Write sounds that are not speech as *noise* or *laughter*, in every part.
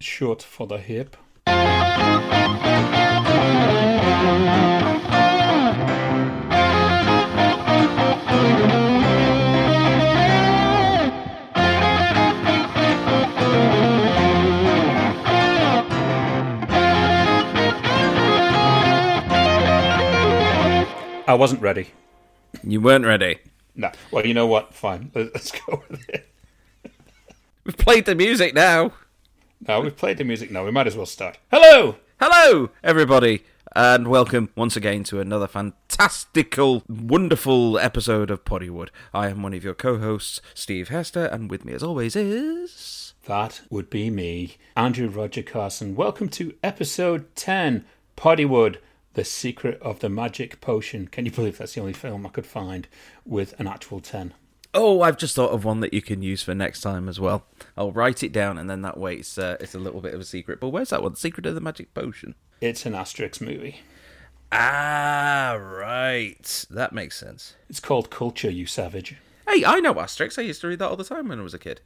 Short for the hip. I wasn't ready. You weren't ready. No. Well, you know what? Fine. *laughs* Let's go with it. We've played the music now. No, we've played the music now. We might as well start. Hello! Hello, everybody, and welcome once again to another fantastical, wonderful episode of Poddywood. I am one of your co-hosts, Steve Hester, and with me, as always, is That would be me, Andrew Roger Carson. Welcome to episode 10 Poddywood, The Secret of the Magic Potion. Can you believe that's the only film I could find with an actual 10? Oh, I've just thought of one that you can use for next time as well. I'll write it down, and then that way it's uh, it's a little bit of a secret. But where's that one? The Secret of the Magic Potion. It's an Asterix movie. Ah, right. That makes sense. It's called Culture, you savage. Hey, I know Asterix. I used to read that all the time when I was a kid.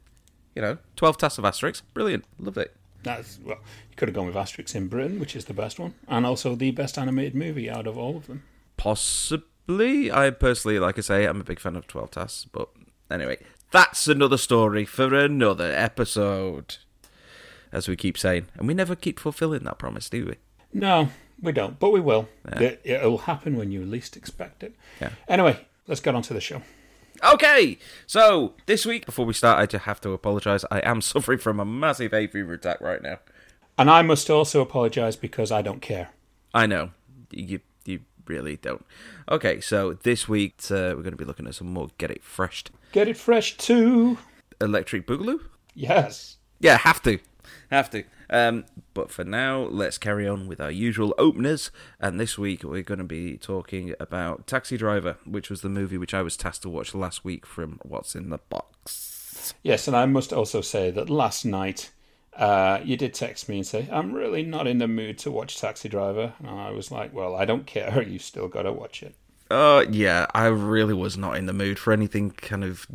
You know, twelve tasks of Asterix. Brilliant. Loved it. That's, well, you could have gone with Asterix in Britain, which is the best one, and also the best animated movie out of all of them. Possibly. I personally, like I say, I'm a big fan of 12 Tasks, but anyway, that's another story for another episode. As we keep saying. And we never keep fulfilling that promise, do we? No, we don't, but we will. It, it'll happen when you least expect it. Yeah. Anyway, let's get on to the show. Okay, so this week, before we start, I just have to apologise. I am *laughs* suffering from a massive hay fever attack right now. And I must also apologise because I don't care. I know. You really don't. Okay, so this week, uh, we're going to be looking at some more Get It Freshed. Get it fresh too. Electric Boogaloo? Yes. Yeah, have to. Have to. Um, but for now, let's carry on with our usual openers. And this week, we're going to be talking about Taxi Driver, which was the movie which I was tasked to watch last week from What's in the Box. Yes, and I must also say that last night uh, you did text me and say, I'm really not in the mood to watch Taxi Driver. And I was like, well, I don't care. *laughs* You still got to watch it. Uh, yeah, I really was not in the mood for anything kind of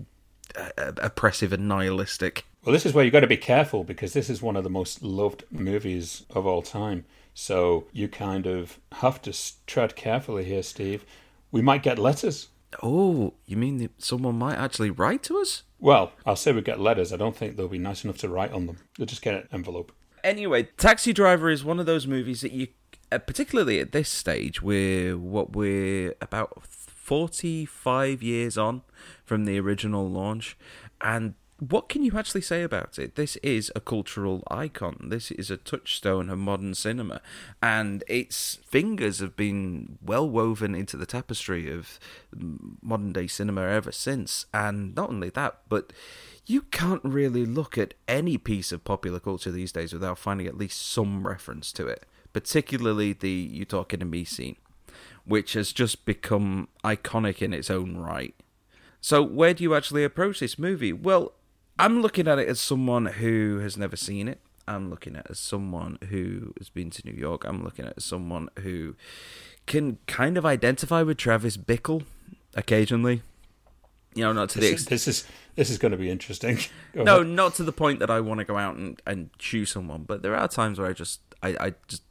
uh, oppressive and nihilistic. Well, this is where you've got to be careful because this is one of the most loved movies of all time. So you kind of have to tread carefully here, Steve. We might get letters. Oh, you mean that someone might actually write to us? Well, I'll say we get letters. I don't think they'll be nice enough to write on them. They'll just get an envelope. Anyway, Taxi Driver is one of those movies that you, uh, particularly at this stage, we're what we're about forty-five years on from the original launch, and what can you actually say about it? This is a cultural icon. This is a touchstone of modern cinema, and its fingers have been well woven into the tapestry of modern day cinema ever since. And not only that, but you can't really look at any piece of popular culture these days without finding at least some reference to it, particularly the You Talking to Me scene, which has just become iconic in its own right. So, where do you actually approach this movie? Well, I'm looking at it as someone who has never seen it. I'm looking at it as someone who has been to New York. I'm looking at it as someone who can kind of identify with Travis Bickle occasionally. You know, not to the This, extent. this is this is going to be interesting. *laughs* Go No, ahead. not to the point that I want to go out and, and shoot someone, but there are times where I just I, I just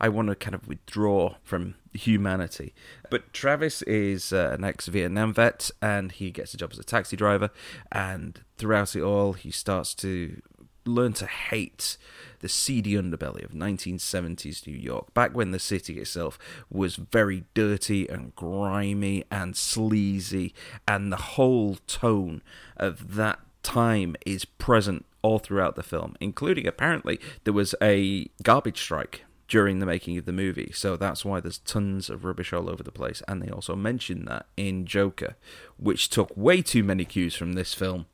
I want to kind of withdraw from humanity. But Travis is uh, an ex-Vietnam vet, and he gets a job as a taxi driver. And throughout it all, he starts to learn to hate the seedy underbelly of 1970s New York, back when the city itself was very dirty and grimy and sleazy, and the whole tone of that time is present all throughout the film, including apparently there was a garbage strike during the making of the movie, so that's why there's tons of rubbish all over the place. And they also mentioned that in Joker, which took way too many cues from this film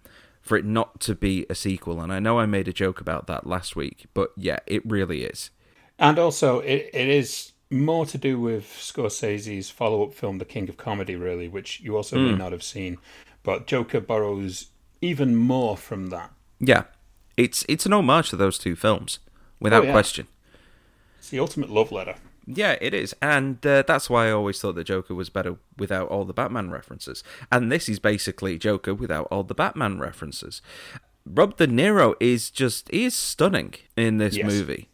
for it not to be a sequel. And I know I made a joke about that last week, but yeah, it really is. And also, it, it is more to do with Scorsese's follow-up film, The King of Comedy, really, which you also may hmm. not have seen. But Joker borrows even more from that. Yeah, it's it's an homage to those two films, without Oh, yeah. question. It's the ultimate love letter. Yeah, it is, and uh, that's why I always thought the Joker was better without all the Batman references. And this is basically Joker without all the Batman references. Rob De Niro is just he is stunning in this Yes. movie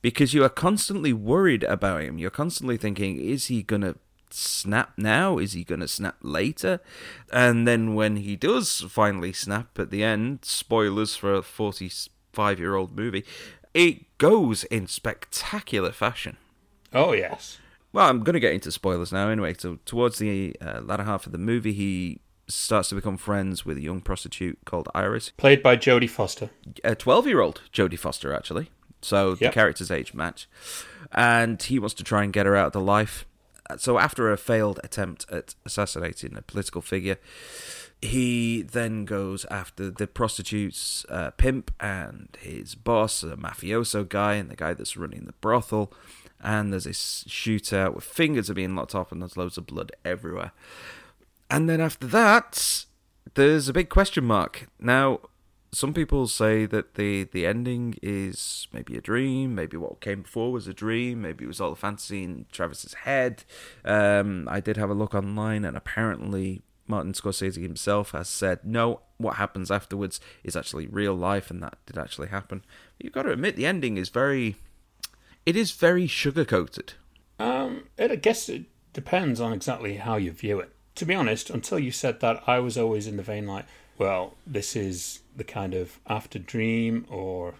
because you are constantly worried about him. You're constantly thinking, is he gonna snap now? Is he gonna snap later? And then when he does finally snap at the end, spoilers for a 45 year old movie, it goes in spectacular fashion. Oh yes. Well, I'm going to get into spoilers now anyway. So, towards the uh, latter half of the movie, he starts to become friends with a young prostitute called Iris, Played by Jodie Foster. a 12 year old Jodie Foster, actually. So, the character's age match. And he wants to try and get her out of the life. So, after a failed attempt at assassinating a political figure, he then goes after the prostitute's uh, pimp and his boss, a mafioso guy, and the guy that's running the brothel. And there's a shootout with fingers are being locked off and there's loads of blood everywhere. And then after that, there's a big question mark. Now, some people say that the, the ending is maybe a dream, maybe what came before was a dream, maybe it was all a fantasy in Travis's head. Um, I did have a look online, and apparently Martin Scorsese himself has said no. What happens afterwards is actually real life, and that did actually happen. But You've got to admit the ending is very, it is very sugar coated. Um, it, I guess it depends on exactly how you view it. To be honest, until you said that, I was always in the vein like, well, this is the kind of after dream or,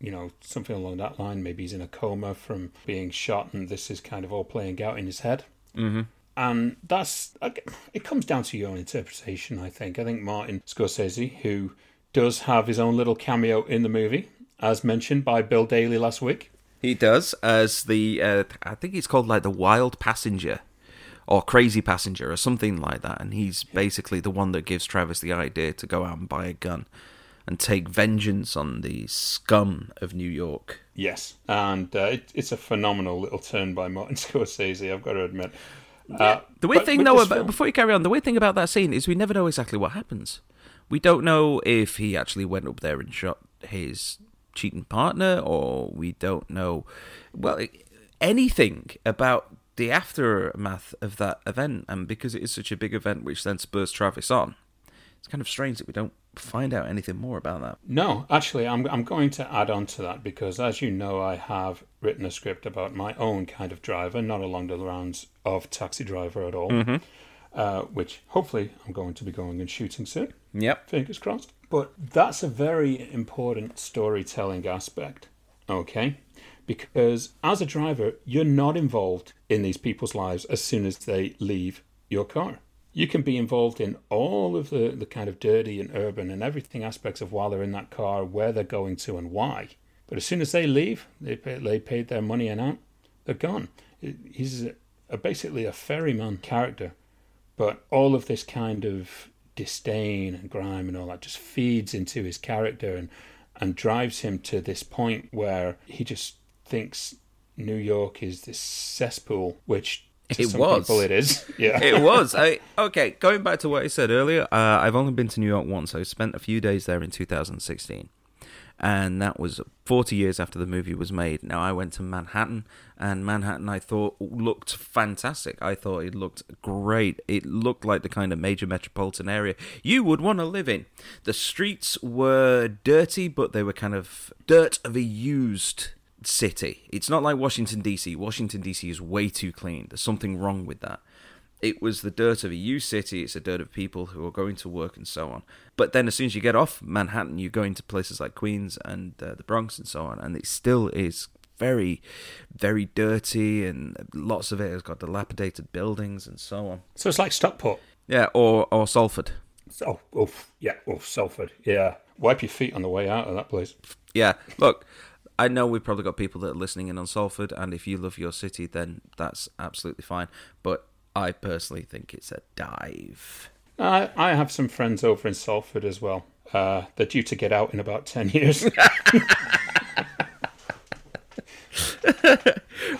you know, something along that line. Maybe he's in a coma from being shot and this is kind of all playing out in his head. Mm-hmm. And that's, it comes down to your own interpretation, I think. I think Martin Scorsese, who does have his own little cameo in the movie, as mentioned by Bill Daly last week. He does as the uh, I think he's called like the wild passenger or crazy passenger or something like that, and he's basically the one that gives Travis the idea to go out and buy a gun and take vengeance on the scum of New York. Yes, and uh, it, it's a phenomenal little turn by Martin *laughs* Scorsese. I've got to admit. Uh, The weird thing, though, about, film- before you carry on, the weird thing about that scene is we never know exactly what happens. We don't know if he actually went up there and shot his cheating partner, or we don't know, well, anything about the aftermath of that event. And because it is such a big event, which then spurs Travis on, it's kind of strange that we don't find out anything more about that. No, actually, I'm I'm going to add on to that because, as you know, I have written a script about my own kind of driver, not along the lines of Taxi Driver at all, uh, which hopefully I'm going to be going and shooting soon. Yep. Fingers crossed. But that's a very important storytelling aspect, okay? Because as a driver, you're not involved in these people's lives as soon as they leave your car. You can be involved in all of the, the kind of dirty and urban and everything aspects of while they're in that car, where they're going to and why. But as soon as they leave, they, pay, they paid their money and out, they're gone. He's a, a, basically a ferryman character but all of this kind of disdain and grime and all that just feeds into his character and and drives him to this point where he just thinks New York is this cesspool, which to It was. people it is. *laughs* Yeah, it was. I, okay, going back to what I said earlier, uh, I've only been to New York once. I spent a few days there in 2016. And that was 40 years after the movie was made. Now, I went to Manhattan, and Manhattan I thought looked fantastic. I thought it looked great. It looked like the kind of major metropolitan area you would want to live in. The streets were dirty, but they were kind of dirt of a used city. It's not like Washington, D.C. Washington, D.C. is way too clean. There's something wrong with that it was the dirt of a U city. It's the dirt of people who are going to work and so on. But then, as soon as you get off Manhattan, you go into places like Queens and uh, the Bronx and so on, and it still is very, very dirty, and lots of it has got dilapidated buildings and so on. so it's like Stockport. Yeah, or or Salford. Oh, oh, yeah, oh, Salford. Yeah, wipe your feet on the way out of that place. Yeah, look. I know we've probably got people that are listening in on Salford, and if you love your city, then that's absolutely fine. But I personally think it's a dive. I I have some friends over in Salford as well. Uh, they're due to get out in about ten years. *laughs*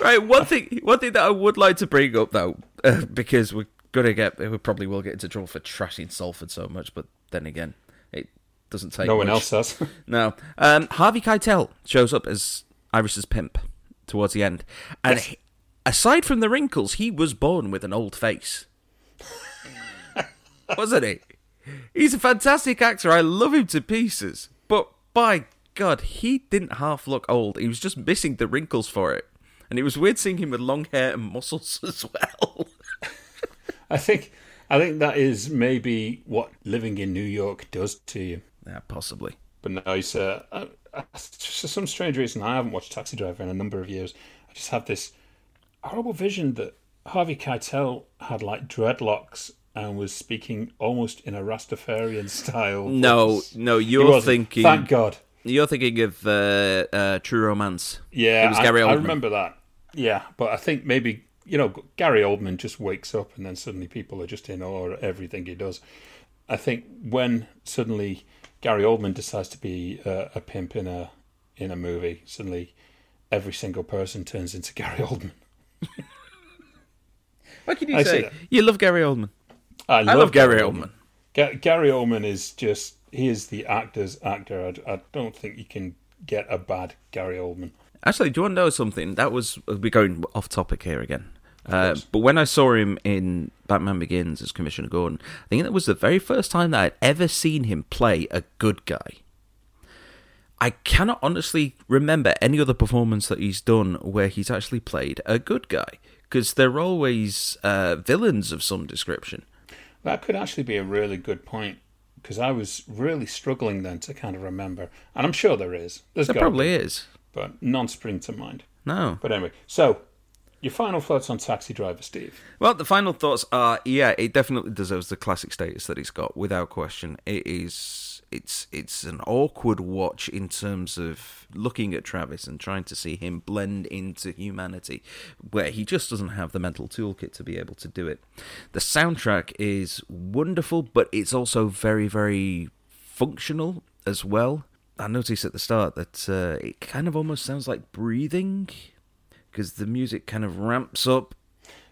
right. One thing, one thing that I would like to bring up though, uh, because we're gonna get, we probably will get into trouble for trashing Salford so much, but then again, doesn't take. no one much. else does. *laughs* No. Um, Harvey Keitel shows up as Iris's pimp towards the end, and Yes. he- aside from the wrinkles, he was born with an old face, *laughs* wasn't he? He's a fantastic actor. I love him to pieces. But by God, he didn't half look old. He was just missing the wrinkles for it. And it was weird seeing him with long hair and muscles *laughs* as well. I think I think that is maybe what living in New York does to you. Yeah, possibly. But no, it's uh, uh, for some strange reason I haven't watched Taxi Driver in a number of years. I just have this horrible vision that Harvey Keitel had like dreadlocks and was speaking almost in a Rastafarian style. *laughs* No, no, you're thinking. Thank God. You're thinking of uh, uh, True Romance. Yeah, it was Gary I, Oldman. I remember that. Yeah, but I think maybe you know Gary Oldman just wakes up and then suddenly people are just in awe at everything he does. I think when suddenly Gary Oldman decides to be a, a pimp in a in a movie, suddenly every single person turns into *laughs* Gary Oldman. what can you I say? You love Gary Oldman. I love, I love Gary, Gary Oldman. Oldman. Gary Oldman is just he is the actor's actor. I, I, don't think you can get a bad Gary Oldman. Actually, do you want to know something? That was we're going off topic here again. Uh, but when I saw him in Batman Begins as Commissioner Gordon, I think that was the very first time that I'd ever seen him play a good guy. I cannot honestly remember any other performance that he's done where he's actually played a good guy because they're always uh, villains of some description. That could actually be a really good point because I was really struggling then to kind of remember, and I'm sure there is. There's there probably be, is, but none spring to mind. No. But anyway, so your final thoughts on Taxi Driver, Steve? Well, the final thoughts are yeah, it definitely deserves the classic status that it's got, without question. It is it's it's an awkward watch in terms of looking at Travis and trying to see him blend into humanity, where he just doesn't have the mental toolkit to be able to do it. The soundtrack is wonderful, but it's also very very functional as well. I noticed at the start that uh, it kind of almost sounds like breathing because the music kind of ramps up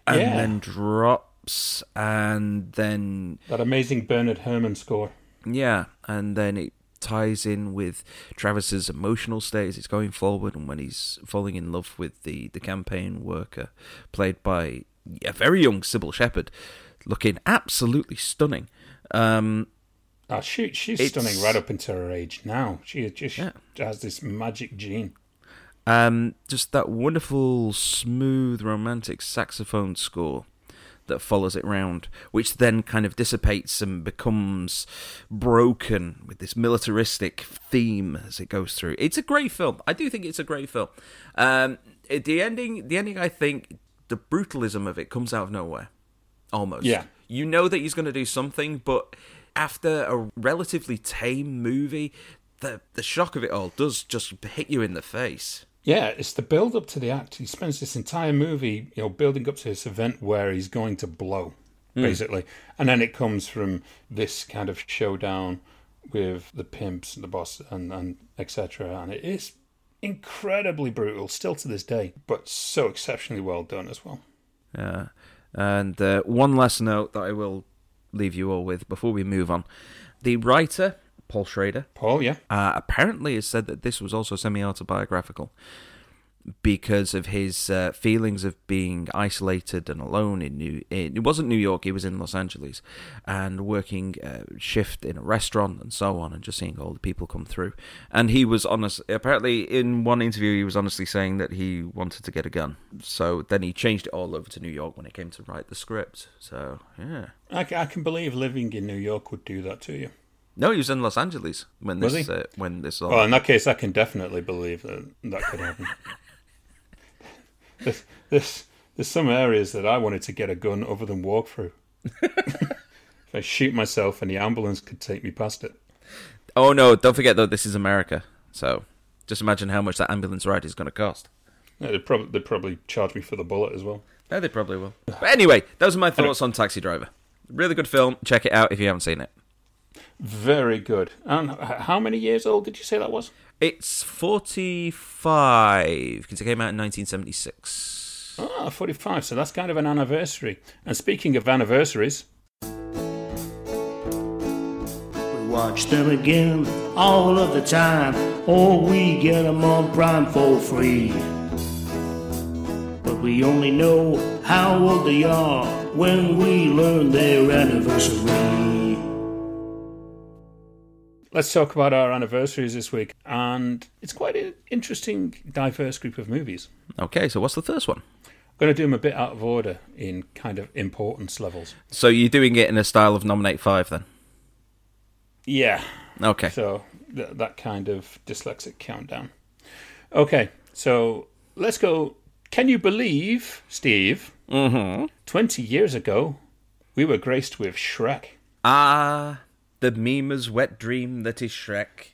and yeah. then drops and then that amazing Bernard Herrmann score. Yeah, and then it ties in with Travis's emotional state as he's going forward and when he's falling in love with the, the campaign worker, played by a very young Cybill Shepherd, looking absolutely stunning. Um, oh, she, she's stunning right up into her age now. She just yeah. has this magic gene. Um, just that wonderful, smooth, romantic saxophone score that follows it round, which then kind of dissipates and becomes broken with this militaristic theme as it goes through. It's a great film. I do think it's a great film. Um, the ending, the ending, I think the brutalism of it comes out of nowhere, almost. Yeah, you know that he's going to do something, but after a relatively tame movie, the the shock of it all does just hit you in the face. Yeah, it's the build up to the act. He spends this entire movie, you know, building up to this event where he's going to blow, mm. basically, and then it comes from this kind of showdown with the pimps and the boss and and etc. And it is incredibly brutal, still to this day, but so exceptionally well done as well. Yeah, and uh, one last note that I will leave you all with before we move on: the writer Paul Schrader. Paul, yeah. Uh, apparently, has said that this was also semi autobiographical because of his uh, feelings of being isolated and alone in New. it wasn't New York; he was in Los Angeles, and working uh, shift in a restaurant and so on, and just seeing all the people come through. And he was honest. Apparently, in one interview, he was honestly saying that he wanted to get a gun. So then he changed it all over to New York when it came to write the script. So yeah, I, I can believe living in New York would do that to you. No, he was in Los Angeles when this uh, when this. All... Oh, in that case, I can definitely believe that that could happen. there's, there's, there's some areas that I wanted to get a gun other than walk through. *laughs* if I shoot myself and the ambulance could take me past it. Oh no! Don't forget though, this is America, so just imagine how much that ambulance ride is going to cost. Yeah, they'd probably they'd probably charge me for the bullet as well. Yeah, they probably will. But anyway, those are my thoughts on Taxi Driver. Really good film. Check it out if you haven't seen it. Very good. And how many years old did you say that was? It's 45 because it came out in 1976. Ah, 45. So that's kind of an anniversary. And speaking of anniversaries, we watch them again all of the time, or we get them on Prime for free. But we only know how old they are when we learn their anniversary. Let's talk about our anniversaries this week. And it's quite an interesting, diverse group of movies. Okay, so what's the first one? I'm going to do them a bit out of order in kind of importance levels. So you're doing it in a style of nominate five then? Yeah. Okay. So th- that kind of dyslexic countdown. Okay, so let's go. Can you believe, Steve? Mm-hmm. 20 years ago, we were graced with Shrek. Ah, the memer's wet dream that is Shrek.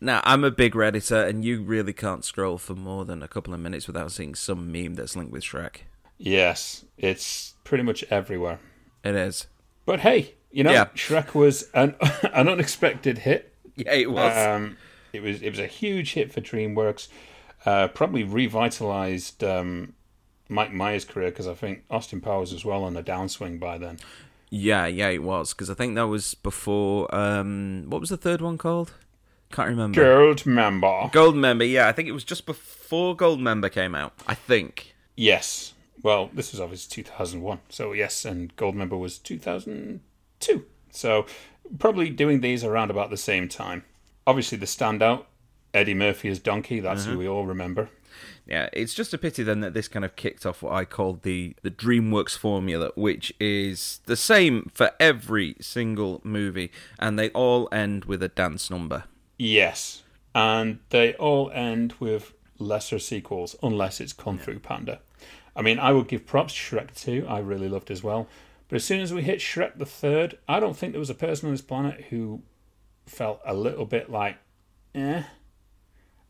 Now, I'm a big Redditor, and you really can't scroll for more than a couple of minutes without seeing some meme that's linked with Shrek. Yes, it's pretty much everywhere. It is. But hey, you know, Yeah. Shrek was an *laughs* an unexpected hit. Yeah, it was. Um, it was it was a huge hit for DreamWorks. Uh, probably revitalized um, Mike Myers' career because I think Austin Powers was well on the downswing by then. Yeah, yeah, it was. Because I think that was before. Um, what was the third one called? Can't remember. Goldmember. Gold Member, yeah, I think it was just before Goldmember came out. I think. Yes. Well, this was obviously 2001. So, yes, and Goldmember was 2002. So, probably doing these around about the same time. Obviously, the standout, Eddie Murphy as Donkey, that's who we all remember. Yeah, it's just a pity then that this kind of kicked off what I called the the DreamWorks formula, which is the same for every single movie, and they all end with a dance number. Yes. And they all end with lesser sequels, unless it's Kung Fu Panda. I mean, I would give props to Shrek 2, I really loved as well. But as soon as we hit Shrek the third, I don't think there was a person on this planet who felt a little bit like, eh.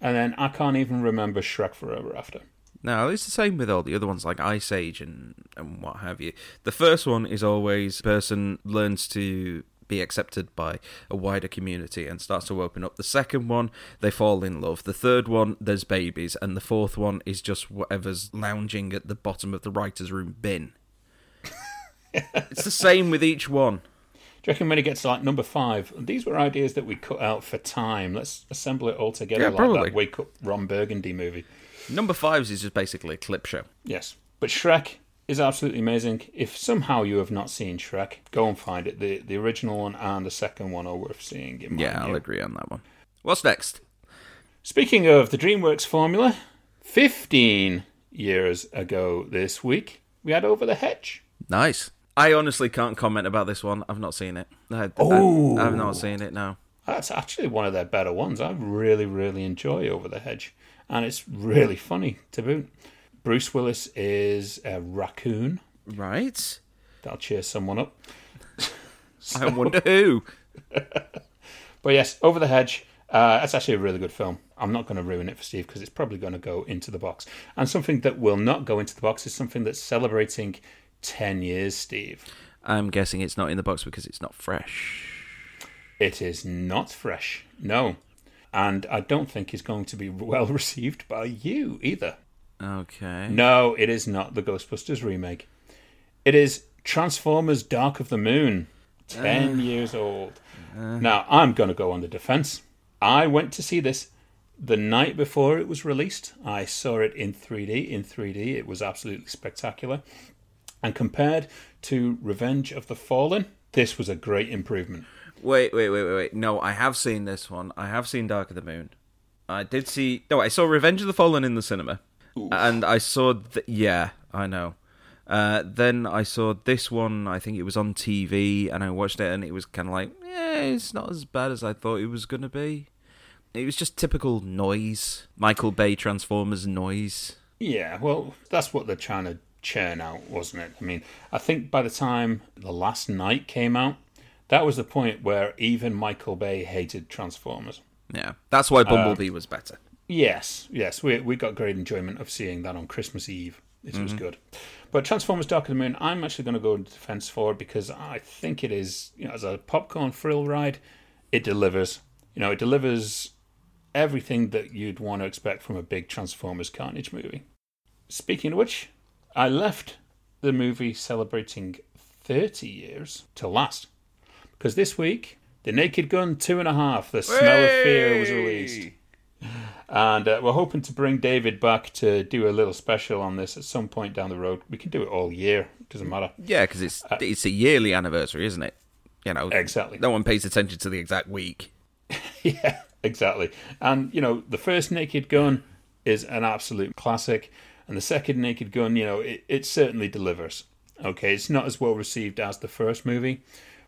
And then I can't even remember Shrek Forever After. Now, it's the same with all the other ones like Ice Age and, and what have you. The first one is always person learns to be accepted by a wider community and starts to open up. The second one, they fall in love. The third one, there's babies. And the fourth one is just whatever's lounging at the bottom of the writer's room bin. *laughs* it's the same with each one. Do you reckon when it gets to like number five, these were ideas that we cut out for time. Let's assemble it all together Yeah, like probably. that Wake Up Ron Burgundy movie. Number fives is just basically a clip show. Yes. But Shrek is absolutely amazing. If somehow you have not seen Shrek, go and find it. The the original one and the second one are worth seeing. In my Yeah, I'll agree on that one. What's next? Speaking of the DreamWorks formula, 15 years ago this week, we had Over the Hedge. Nice. I honestly can't comment about this one. I've not seen it. I, Oh. I, have not seen it. No. That's actually one of their better ones. I really, really enjoy Over the Hedge. And it's really funny to boot. Bruce Willis is a raccoon. Right. That'll cheer someone up. *laughs* I wonder who. *laughs* But yes, Over the Hedge. Uh, that's actually a really good film. I'm not going to ruin it for Steve because it's probably going to go into the box. And something that will not go into the box is something that's celebrating 10 years, Steve. I'm guessing it's not in the box because it's not fresh. It is not fresh, no. And I don't think it's going to be *laughs* well received by you either. Okay. No, it is not the Ghostbusters remake. It is Transformers Dark of the Moon, 10 years old. Now, I'm going to go on the defense. I went to see this the night before it was released. I saw it in 3D. In 3D, it was absolutely spectacular. And compared to Revenge of the Fallen, this was a great improvement. Wait, wait, wait, wait, wait. No, I have seen this one. I have seen Dark of the Moon. I did see. No, I saw Revenge of the Fallen in the cinema, and I saw. Th- yeah, I know. Uh, then I saw this one. I think it was on TV, and I watched it, and it was kind of like, yeah, it's not as bad as I thought it was gonna be. It was just typical noise, Michael Bay Transformers noise. Yeah, well, that's what they're trying to churn out, wasn't it? I mean, I think by the time The Last Knight came out, that was the point where even Michael Bay hated Transformers. Yeah, that's why uh, Bumblebee was better. Yes, yes, we we got great enjoyment of seeing that on Christmas Eve. It was mm-hmm. good. But Transformers Dark of the Moon, I'm actually going to go into defense for it because I think it is, you know, as a popcorn thrill ride, it delivers. You know, it delivers everything that you'd want to expect from a big Transformers Carnage movie. Speaking of which, I left the movie celebrating 30 years to last because this week, The Naked Gun Two and a Half, The Smell of Fear was released. And uh, we're hoping to bring David back to do a little special on this at some point down the road. We can do it all year, it doesn't matter. Yeah, because it's it's a yearly anniversary, isn't it? You know, Exactly. No one pays attention to the exact week. *laughs* yeah, exactly. And you know, the first Naked Gun is an absolute classic, and the second Naked Gun, you know, it, it certainly delivers. Okay, it's not as well received as the first movie,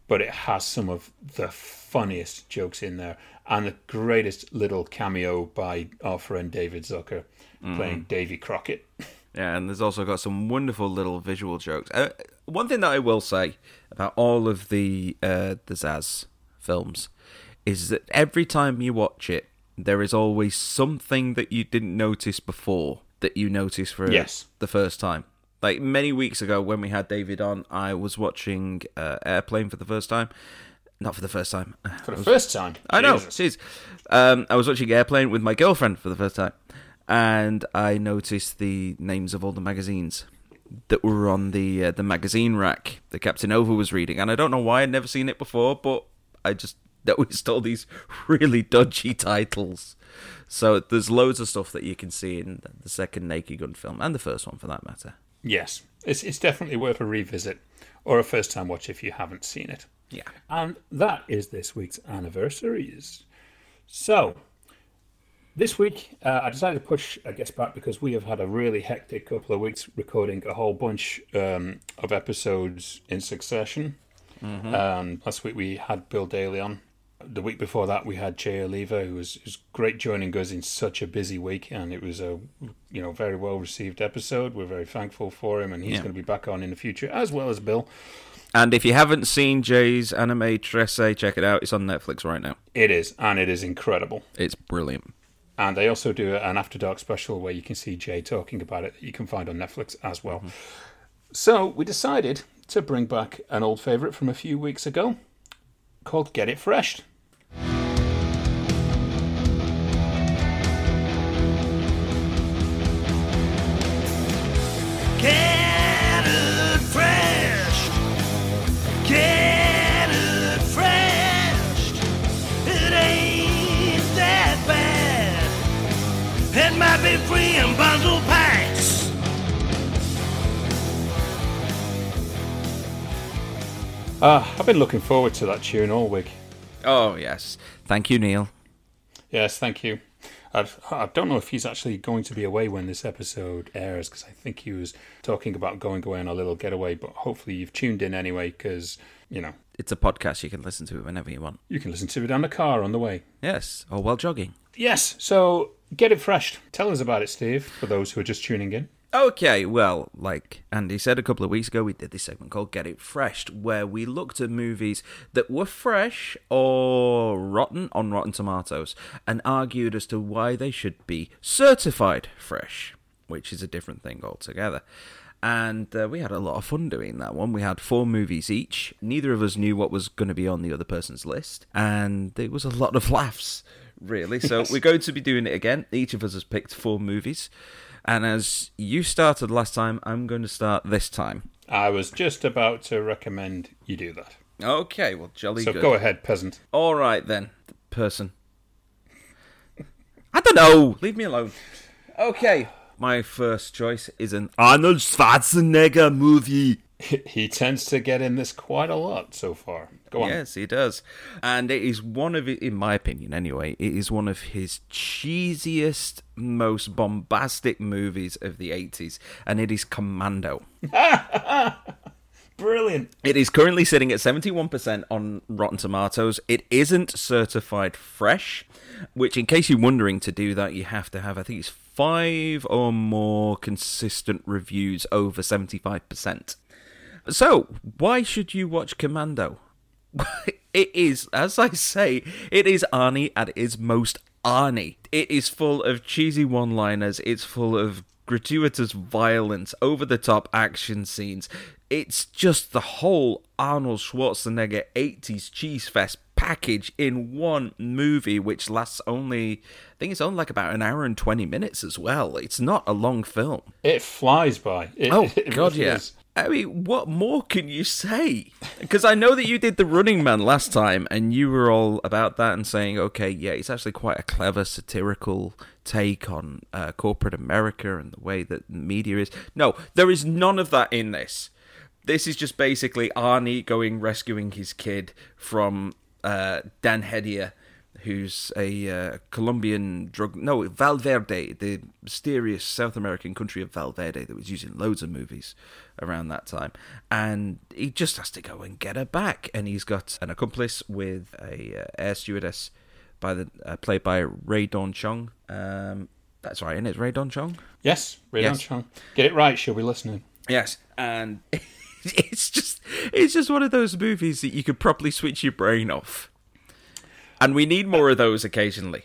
but it has some of the funniest jokes in there, and the greatest little cameo by our friend David Zucker playing Davy Crockett. *laughs* Yeah, and there's also got some wonderful little visual jokes. Uh, one thing that I will say about all of the uh, the Zaz films is that every time you watch it, there is always something that you didn't notice before that you notice for Yes. the first time. Like many weeks ago, when we had David on, I was watching uh, Airplane for the first time. Not for the first time. *sighs* For the first time, I know. Jeez. Um, I was watching Airplane with my girlfriend for the first time, and I noticed the names of all the magazines that were on the uh, the magazine rack that Captain Oveur was reading, and I don't know why I'd never seen it before, but I just *laughs* noticed all these really dodgy titles. So there's loads of stuff that you can see in the second Naked Gun film, and the first one for that matter. Yes, it's it's definitely worth a revisit or a first time watch if you haven't seen it. Yeah. And that is this week's anniversaries. So, this week uh, I decided to push a guest back because we have had a really hectic couple of weeks recording a whole bunch um, of episodes in succession. Um, last week we had Bill Daly on. The week before that we had Jay Oliva, who was, was great joining us in such a busy week, and it was a you know very well received episode. We're very thankful for him, and he's Yeah. going to be back on in the future as well as Bill. And if you haven't seen Jay's anime Trese, eh, check it out. It's on Netflix right now. It is, and it is incredible. It's brilliant. And they also do an After Dark special where you can see Jay talking about it that you can find on Netflix as well. Mm-hmm. So we decided to bring back an old favourite from a few weeks ago called Get It Fresh. Ah, I've been looking forward to that tune all week. Oh, yes. Thank you, Neil. Yes, thank you. I've, I don't know if he's actually going to be away when this episode airs because I think he was talking about going away on a little getaway, but hopefully you've tuned in anyway because, you know, It's a podcast. You can listen to it whenever you want. you can listen to it on the car on the way. Yes, or while jogging. Yes, so get it fresh. Tell us about it, Steve, for those who are just tuning in. Okay, well, like Andy said a couple of weeks ago, we did this segment called Get It Fresh, where we looked at movies that were fresh or rotten on Rotten Tomatoes and argued as to why they should be certified fresh, which is a different thing altogether. And uh, we had a lot of fun doing that one. We had four movies each. Neither of us knew what was going to be on the other person's list, and it was a lot of laughs, really. So *laughs* we're going to be doing it again. Each of us has picked four movies. And as you started last time, I'm going to start this time. I was just about to recommend you do that. Okay, well, jolly So good. go ahead, peasant. All right then, person. I don't know. Leave me alone. Okay, my first choice is an Arnold Schwarzenegger movie. He tends to get in this quite a lot so far. Go on. Yes, he does. And it is one of, in my opinion anyway, it is one of his cheesiest, most bombastic movies of the 80s, and it is Commando. *laughs* Brilliant. It is currently sitting at 71% on Rotten Tomatoes. It isn't certified fresh, which, in case you're wondering, to do that, you have to have, I think it's five or more consistent reviews over 75%. So, why should you watch Commando? *laughs* it is, as I say, it is Arnie at its most Arnie. It is full of cheesy one liners, it's full of gratuitous violence, over the top action scenes. It's just the whole Arnold Schwarzenegger 80s cheese fest package in one movie, which lasts only, I think it's only like about an hour and 20 minutes as well. It's not a long film. It flies by. It, Oh, *laughs* it God, really yeah. is. I mean, what more can you say? Because I know that you did The Running Man last time, and you were all about that and saying, okay, yeah, it's actually quite a clever satirical take on uh, corporate America and the way that media is. No, there is none of that in this. This is just basically Arnie going rescuing his kid from uh, Dan Hedaya, who's a uh, Colombian drug. No, Valverde, the mysterious South American country of Valverde that was used in loads of movies around that time. And he just has to go and get her back. And he's got an accomplice with a uh, air stewardess by the uh, played by Rae Dawn Chong. Um, that's right, isn't it? Rae Dawn Chong. Yes, Ray Yes. Chong. Get it right, she'll be listening. Yes, and *laughs* it's just it's just one of those movies that you could probably switch your brain off. And we need more of those occasionally.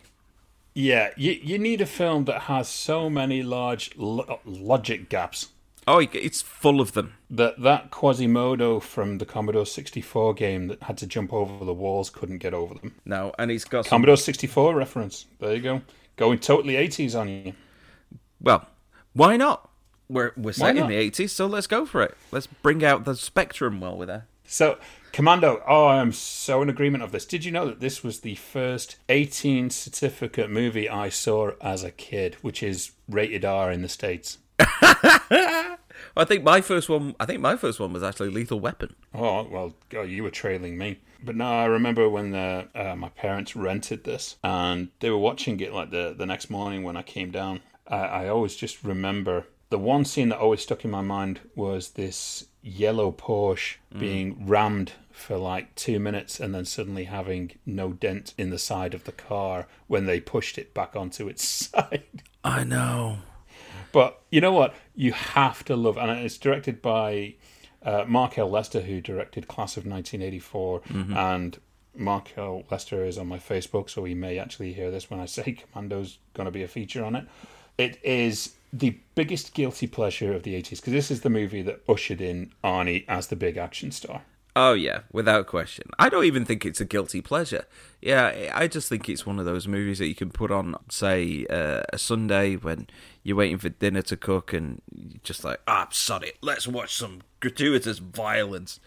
Yeah, you, you need a film that has so many large lo- logic gaps Oh, it's full of them. that that Quasimodo from the Commodore 64 game that had to jump over the walls couldn't get over them. No, and he's got some, Commodore 64 reference. There you go. Going totally 80s on you. well, why not? We're we're set in the eighties, so let's go for it. Let's bring out the spectrum while we're there. So, Commando, oh, I am so in agreement of this. Did you know that this was the first 18 certificate movie I saw as a kid, which is rated R in the States? *laughs* I think my first one. I think my first one was actually Lethal Weapon. Oh, well, God, you were trailing me. But no, I remember when the, uh, my parents rented this and they were watching it like the, the next morning when I came down. I, I always just remember the one scene that always stuck in my mind was this yellow Porsche being rammed for like two minutes and then suddenly having no dent in the side of the car when they pushed it back onto its *laughs* side. I know. But you know what? You have to love, and it's directed by uh, Mark L. Lester, who directed Class of 1984, and Mark L. Lester is on my Facebook, so he may actually hear this when I say *laughs* Commando's going to be a feature on it. It is the biggest guilty pleasure of the 80s because this is the movie that ushered in Arnie as the big action star. Oh yeah, without question. I don't even think it's a guilty pleasure. Yeah, I just think it's one of those movies that you can put on, say, uh, a Sunday when you're waiting for dinner to cook, and you're just like, ah, sod it, let's watch some gratuitous violence.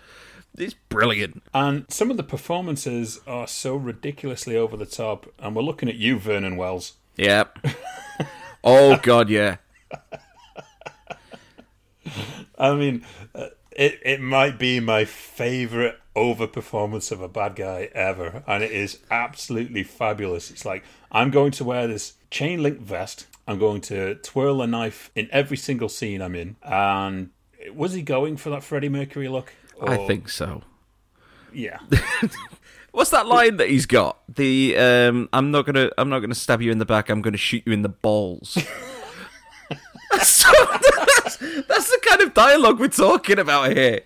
It's brilliant. And some of the performances are so ridiculously over the top, and we're looking at you, Vernon Wells. Yep. *laughs* oh god, yeah. *laughs* I mean, uh, it it might be my favorite overperformance of a bad guy ever, and it is absolutely fabulous. It's like I'm going to wear this chain link vest. I'm going to twirl a knife in every single scene I'm in. And was he going for that Freddie Mercury look? I think so. yeah. *laughs* What's that line that he's got? The um, I'm not gonna I'm not gonna stab you in the back. I'm gonna shoot you in the balls. *laughs* that's, *laughs* so, that's, that's the kind of dialogue we're talking about here.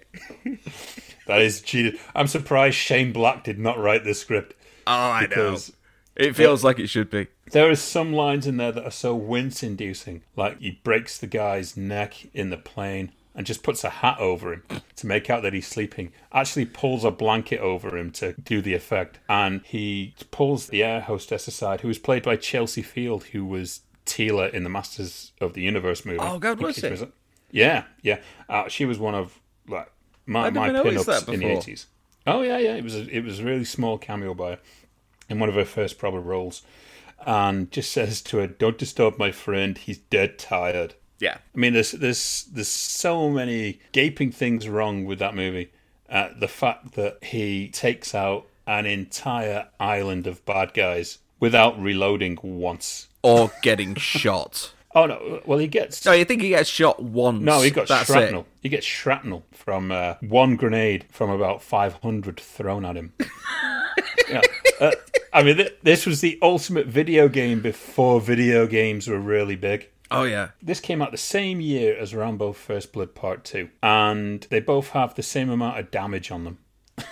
That is cheated. I'm surprised Shane Black did not write this script. Oh, I Because It feels like it should be. There are some lines in there that are so wince inducing. Like he breaks the guy's neck in the plane and just puts a hat over him to make out that he's sleeping. Actually pulls a blanket over him to do the effect. And he pulls the air hostess aside, who was played by Chelsea Field, who was Teela in the Masters of the Universe movie. Oh, God, was she? Yeah, yeah. Uh, she was one of like my, my pin-ups in the 80s. Oh yeah, yeah. It was a, it was a really small cameo by her in one of her first proper roles, and just says to her, "Don't disturb my friend. He's dead tired." Yeah. I mean, there's there's there's so many gaping things wrong with that movie. Uh, the fact that he takes out an entire island of bad guys without reloading once. Or getting shot. *laughs* Oh no! Well, he gets No, you think he gets shot once? no, he got That's shrapnel. It. He gets shrapnel from uh, one grenade from about 500 thrown at him. *laughs* Yeah. Uh, I mean, th- this was the ultimate video game before video games were really big. Oh yeah. This came out the same year as Rambo First Blood Part 2, and they both have the same amount of damage on them. *laughs*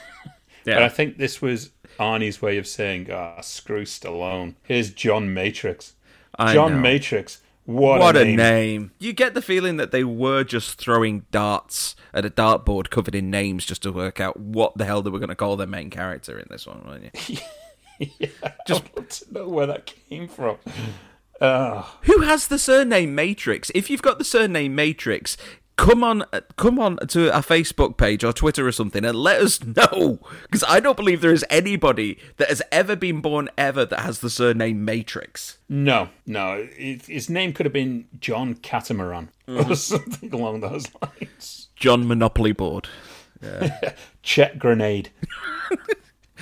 Yeah. But I think this was Arnie's way of saying, ah, screw Stallone. Here's John Matrix. I John know. Matrix. What, What a, a name. name. You get the feeling that they were just throwing darts at a dartboard covered in names just to work out what the hell they were going to call their main character in this one, weren't you? *laughs* Just want to know where that came from. Ah. Who has the surname Matrix? If you've got the surname Matrix, come on, uh, come on to our Facebook page or Twitter or something and let us know because I don't believe there is anybody that has ever been born ever that has the surname Matrix. No, no. His name could have been John Catamaran or mm. something along those lines. John Monopoly Board. *laughs* Chet Grenade.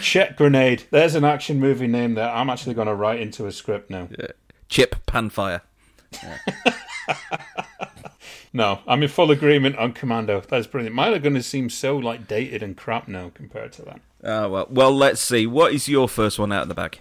Chet Grenade. There's an action movie name that I'm actually going to write into a script now. Chip Panfire. *laughs* No, I'm in full agreement on Commando. That's brilliant. Mine are going to seem so like dated and crap now compared to that. Oh well, well, let's see. What is your first one out of the bag?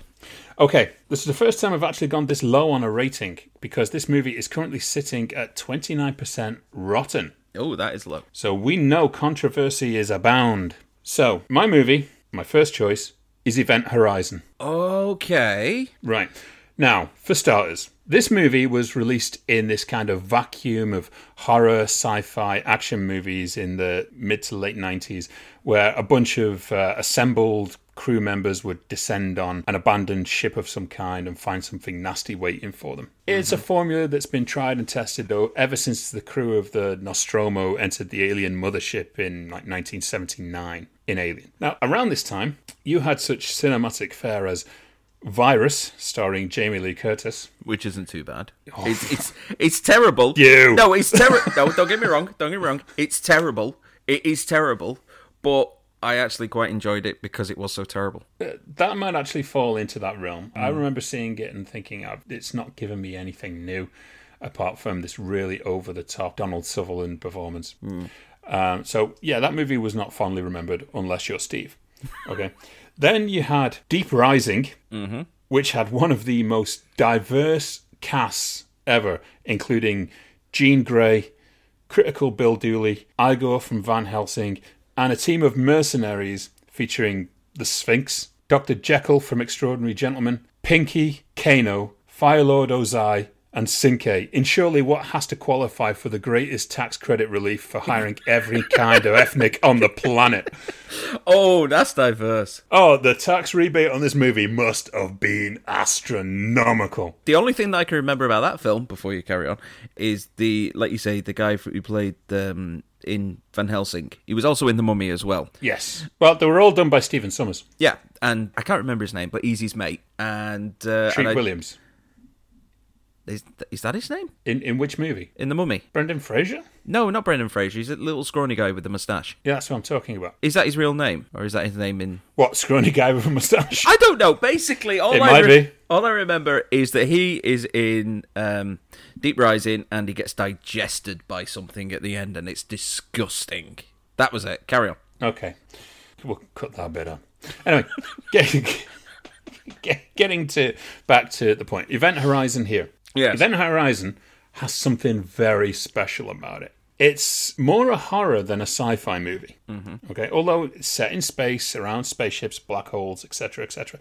Okay, this is the first time I've actually gone this low on a rating because this movie is currently sitting at 29% rotten. Oh, that is low. So we know controversy is abound. So, my movie, my first choice, is Event Horizon. Okay. Right. Now, for starters, this movie was released in this kind of vacuum of horror, sci fi, action movies in the mid to late 90s, where a bunch of uh, assembled crew members would descend on an abandoned ship of some kind and find something nasty waiting for them. It's a formula that's been tried and tested though ever since the crew of the Nostromo entered the alien mothership in like 1979 in Alien. Now, around this time, you had such cinematic fare as Virus, starring Jamie Lee Curtis. Which isn't too bad. Oh. It's it's it's terrible. You. No, it's terrible. no, don't get me wrong. Don't get me wrong. It's terrible. It is terrible. But I actually quite enjoyed it because it was so terrible. Uh, that might actually fall into that realm. I mm. remember seeing it and thinking, "Oh, it's not giving me anything new apart from this really over the top Donald Sutherland performance. Mm. Um, so, yeah, that movie was not fondly remembered unless you're Steve. Okay. *laughs* then you had Deep Rising, mm-hmm. which had one of the most diverse casts ever, including Jean Grey, Critical Bill Dooley, Igor from Van Helsing, and a team of mercenaries featuring the Sphinx, Dr. Jekyll from Extraordinary Gentlemen, Pinky, Kano, Firelord Ozai, and Cinqué in surely what has to qualify for the greatest tax credit relief for hiring every kind of ethnic on the planet. *laughs* Oh, that's diverse. Oh, the tax rebate on this movie must have been astronomical. The only thing that I can remember about that film, before you carry on, is the like you say, the guy who played um, in Van Helsing. He was also in The Mummy as well. Yes. Well, they were all done by Stephen Sommers. Yeah, and I can't remember his name, but his mate. And, uh, Treat and I- Williams. Is, is that his name In in which movie? in The Mummy? Brendan Fraser? No, not Brendan Fraser. He's a little scrawny guy with the moustache. Yeah, that's what I'm talking about. Is that his real name, or is that his name in? What, scrawny guy with a moustache? I don't know. Basically, all It I might be. all I remember is that he is in um, Deep Rising, and he gets digested by something at the end, and it's disgusting. That was it. Carry on. Okay. We'll cut that bit out. Anyway, *laughs* getting, get, getting to back to the point. Event Horizon here. Yes. Event Horizon has something very special about it. It's more a horror than a sci-fi movie. Mm-hmm. Okay, although it's set in space, around spaceships, black holes, etc., etc.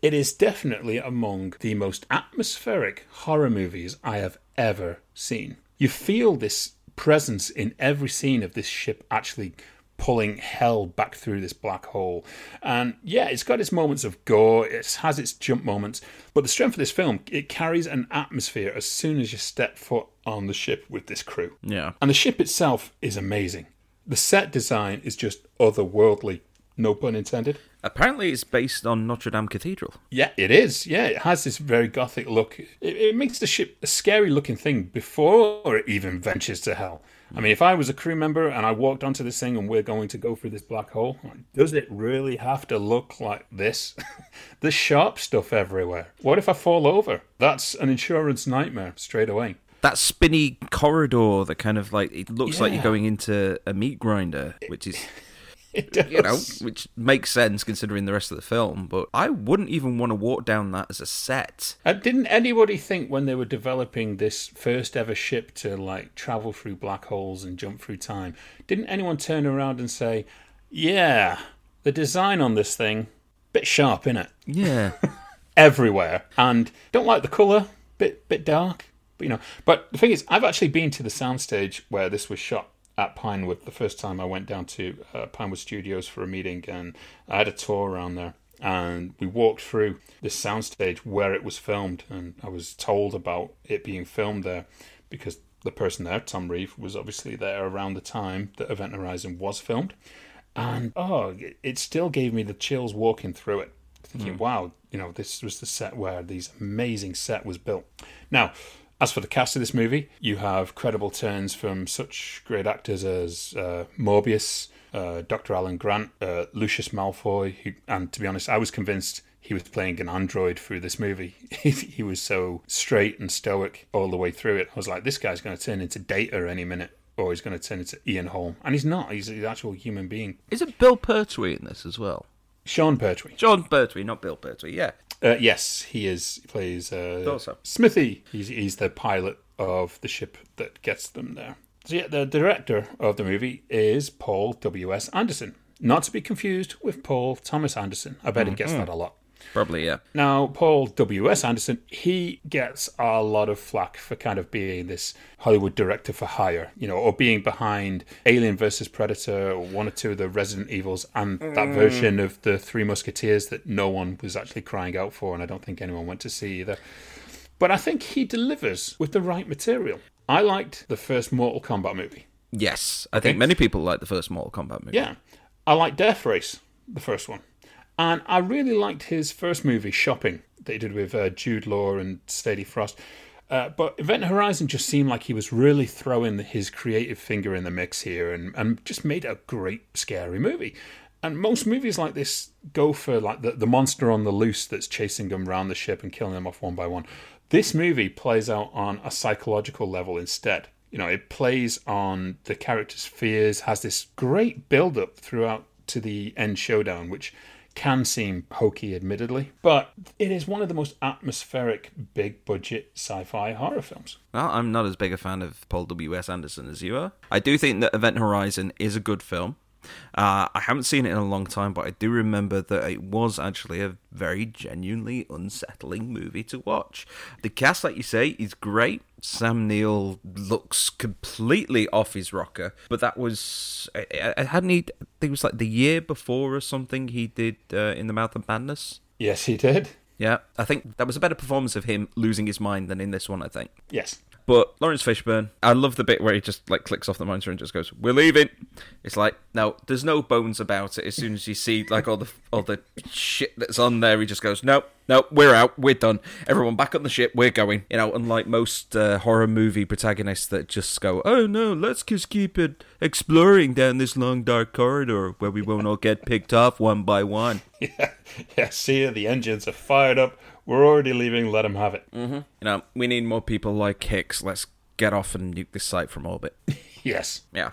It is definitely among the most atmospheric horror movies I have ever seen. You feel this presence in every scene of this ship actually pulling hell back through this black hole. And yeah, it's got its moments of gore, it has its jump moments, but the strength of this film, it carries an atmosphere as soon as you step foot on the ship with this crew. Yeah. And the ship itself is amazing. The set design is just otherworldly, no pun intended. Apparently, it's based on Notre Dame Cathedral. Yeah, it is. Yeah, it has this very gothic look. It, it makes the ship a scary looking thing before it even ventures to hell. I mean, if I was a crew member and I walked onto this thing and we're going to go through this black hole, does it really have to look like this? *laughs* There's sharp stuff everywhere. What if I fall over? That's an insurance nightmare straight away. That spinny corridor that kind of like it looks like you're going into a meat grinder, which is. *laughs* *laughs* you know, which makes sense considering the rest of the film. But I wouldn't even want to walk down that as a set. Uh, didn't anybody think when they were developing this first ever ship to like travel through black holes and jump through time, didn't anyone turn around and say, "Yeah, the design on this thing, bit sharp, innit? Yeah, *laughs* Everywhere, and don't like the color, bit bit dark, but you know." But the thing is, I've actually been to the soundstage where this was shot at Pinewood the first time I went down to uh, Pinewood Studios for a meeting, and I had a tour around there. And we walked through this soundstage where it was filmed, and I was told about it being filmed there because the person there, Tom Reeve, was obviously there around the time that Event Horizon was filmed. And oh, it- it still gave me the chills walking through it. Thinking, wow, you know, this was the set where these amazing set was built. Now, as for the cast of this movie, you have credible turns from such great actors as uh, Morbius, uh, Dr. Alan Grant, uh, Lucius Malfoy, who, and to be honest, I was convinced he was playing an android through this movie. *laughs* he was so straight and stoic all the way through it. I was like, this guy's going to turn into Data any minute, or he's going to turn into Ian Holm, and he's not. He's an actual human being. Is it Bill Pertwee in this as well? Sean Pertwee. John Pertwee, not Bill Pertwee. Yeah. Uh, yes, he is. He plays uh, Thought so. Smithy. He's he's the pilot of the ship that gets them there. So yeah, the director of the movie is Paul W. S. Anderson, not to be confused with Paul Thomas Anderson. I bet he gets that a lot. Probably, yeah. Now, Paul W.S. Anderson, he gets a lot of flack for kind of being this Hollywood director for hire, you know, or being behind Alien versus Predator, or one or two of the Resident Evils, and that mm. version of the Three Musketeers that no one was actually crying out for, and I don't think anyone went to see either. But I think he delivers with the right material. I liked the first Mortal Kombat movie. Yes, I think many people like the first Mortal Kombat movie. Yeah. I liked Death Race, the first one. And I really liked his first movie, Shopping, that he did with uh, Jude Law and Sadie Frost. Uh, but Event Horizon just seemed like he was really throwing his creative finger in the mix here and, and just made a great, scary movie. And most movies like this go for like the, the monster on the loose that's chasing them around the ship and killing them off one by one. This movie plays out on a psychological level instead. You know, it plays on the character's fears, has this great build up throughout to the end showdown, which can seem hokey, admittedly, but it is one of the most atmospheric, big budget sci fi horror films. Well, I'm not as big a fan of Paul W.S. Anderson as you are. I do think that Event Horizon is a good film. Uh, I haven't seen it in a long time, but I do remember that it was actually a very genuinely unsettling movie to watch. The cast, like you say, is great. Sam Neill looks completely off his rocker, but that was I, I hadn't he? I think it was like the year before or something. He did uh, in the Mouth of Madness. Yes, he did. Yeah, I think that was a better performance of him losing his mind than in this one. I think. Yes. But Laurence Fishburne, I love the bit where he just like clicks off the monitor and just goes, "We're leaving." It's like no, there's no bones about it. As soon as you see like all the all the shit that's on there, he just goes, "No, no, we're out, we're done. Everyone back on the ship, we're going." You know, unlike most uh, horror movie protagonists that just go, "Oh no, let's just keep it exploring down this long dark corridor where we won't all get picked off one by one." *laughs* Yeah. Yeah. See. The engines are fired up. We're already leaving. Let him have it. You know, we need more people like Hicks. Let's get off and nuke this site from orbit. *laughs* Yes. Yeah.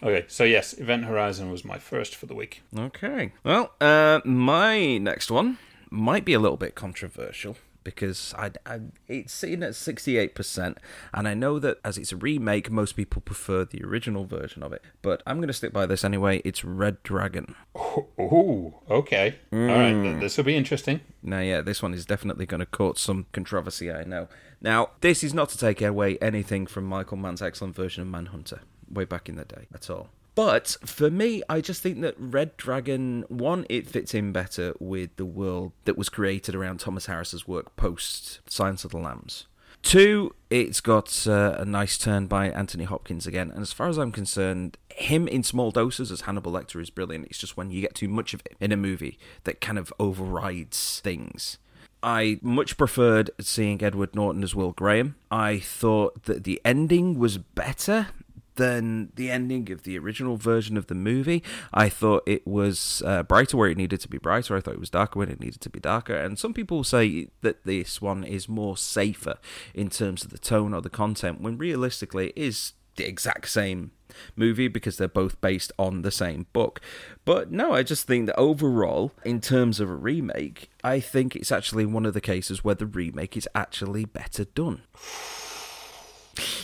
Okay. So, yes, Event Horizon was my first for the week. Okay. Well, uh, my next one might be a little bit controversial because I, I it's sitting at sixty eight percent, and I know that as it's a remake, most people prefer the original version of it. But I'm going to stick by this anyway. It's Red Dragon. *laughs* Oh, okay. All right. th- mm. This will be interesting. Now, yeah, this one is definitely going to cause some controversy, I know. Now, this is not to take away anything from Michael Mann's excellent version of Manhunter, way back in the day, at all. But for me, I just think that Red Dragon, one, it fits in better with the world that was created around Thomas Harris's work post Silence of the Lambs. Two, it's got uh, a nice turn by Anthony Hopkins again, and as far as I'm concerned, him in small doses as Hannibal Lecter is brilliant. It's just when you get too much of it in a movie that kind of overrides things. I much preferred seeing Edward Norton as Will Graham. I thought that the ending was better than the ending of the original version of the movie. I thought it was uh, brighter where it needed to be brighter. I thought it was darker when it needed to be darker. And some people say that this one is more safer in terms of the tone or the content, when realistically it is the exact same movie because they're both based on the same book. But no, I just think that overall, in terms of a remake, I think it's actually one of the cases where the remake is actually better done.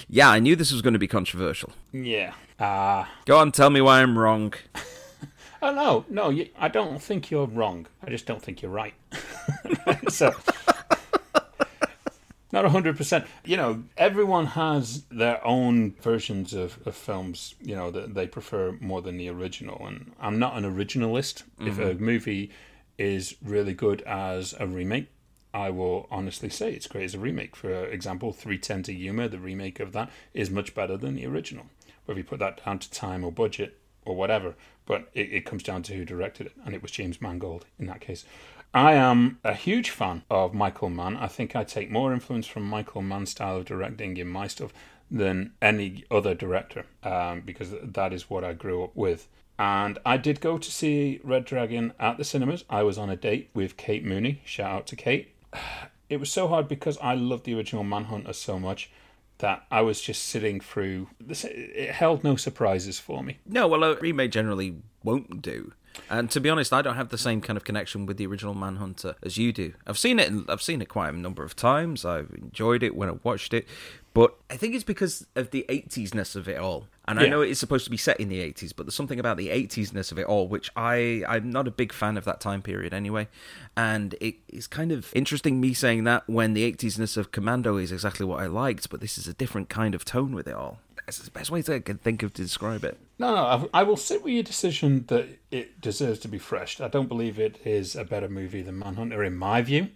Yeah, I knew this was going to be controversial. Yeah. Uh, Go on, tell me why I'm wrong. *laughs* oh, no. No, you, I don't think you're wrong. I just don't think you're right. *laughs* so, *laughs* not 100%. You know, everyone has their own versions of, of films, you know, that they prefer more than the original. And I'm not an originalist. If a movie is really good as a remake, I will honestly say it's great as a remake. For example, 310 to Yuma, the remake of that, is much better than the original. Whether you put that down to time or budget or whatever, but it, it comes down to who directed it, and it was James Mangold in that case. I am a huge fan of Michael Mann. I think I take more influence from Michael Mann's style of directing in my stuff than any other director um, because that is what I grew up with. And I did go to see Red Dragon at the cinemas. I was on a date with Kate Mooney. Shout out to Kate. It was so hard because I loved the original Manhunter so much that I was just sitting through. This, it held no surprises for me. No, well, a remake generally won't do. And to be honest, I don't have the same kind of connection with the original Manhunter as you do. I've seen it. I've seen it quite a number of times. I've enjoyed it when I watched it, but I think it's because of the 80s-ness of it all. And I know it is supposed to be set in the 80s, but there's something about the 80s-ness of it all which I I'm not a big fan of that time period anyway. And it is kind of interesting me saying that when the 80s-ness of Commando is exactly what I liked, but this is a different kind of tone with it all. That's the best way to I can think of to describe it. No, no, I, I will sit with your decision that it deserves to be fresh. I don't believe it is a better movie than Manhunter, in my view.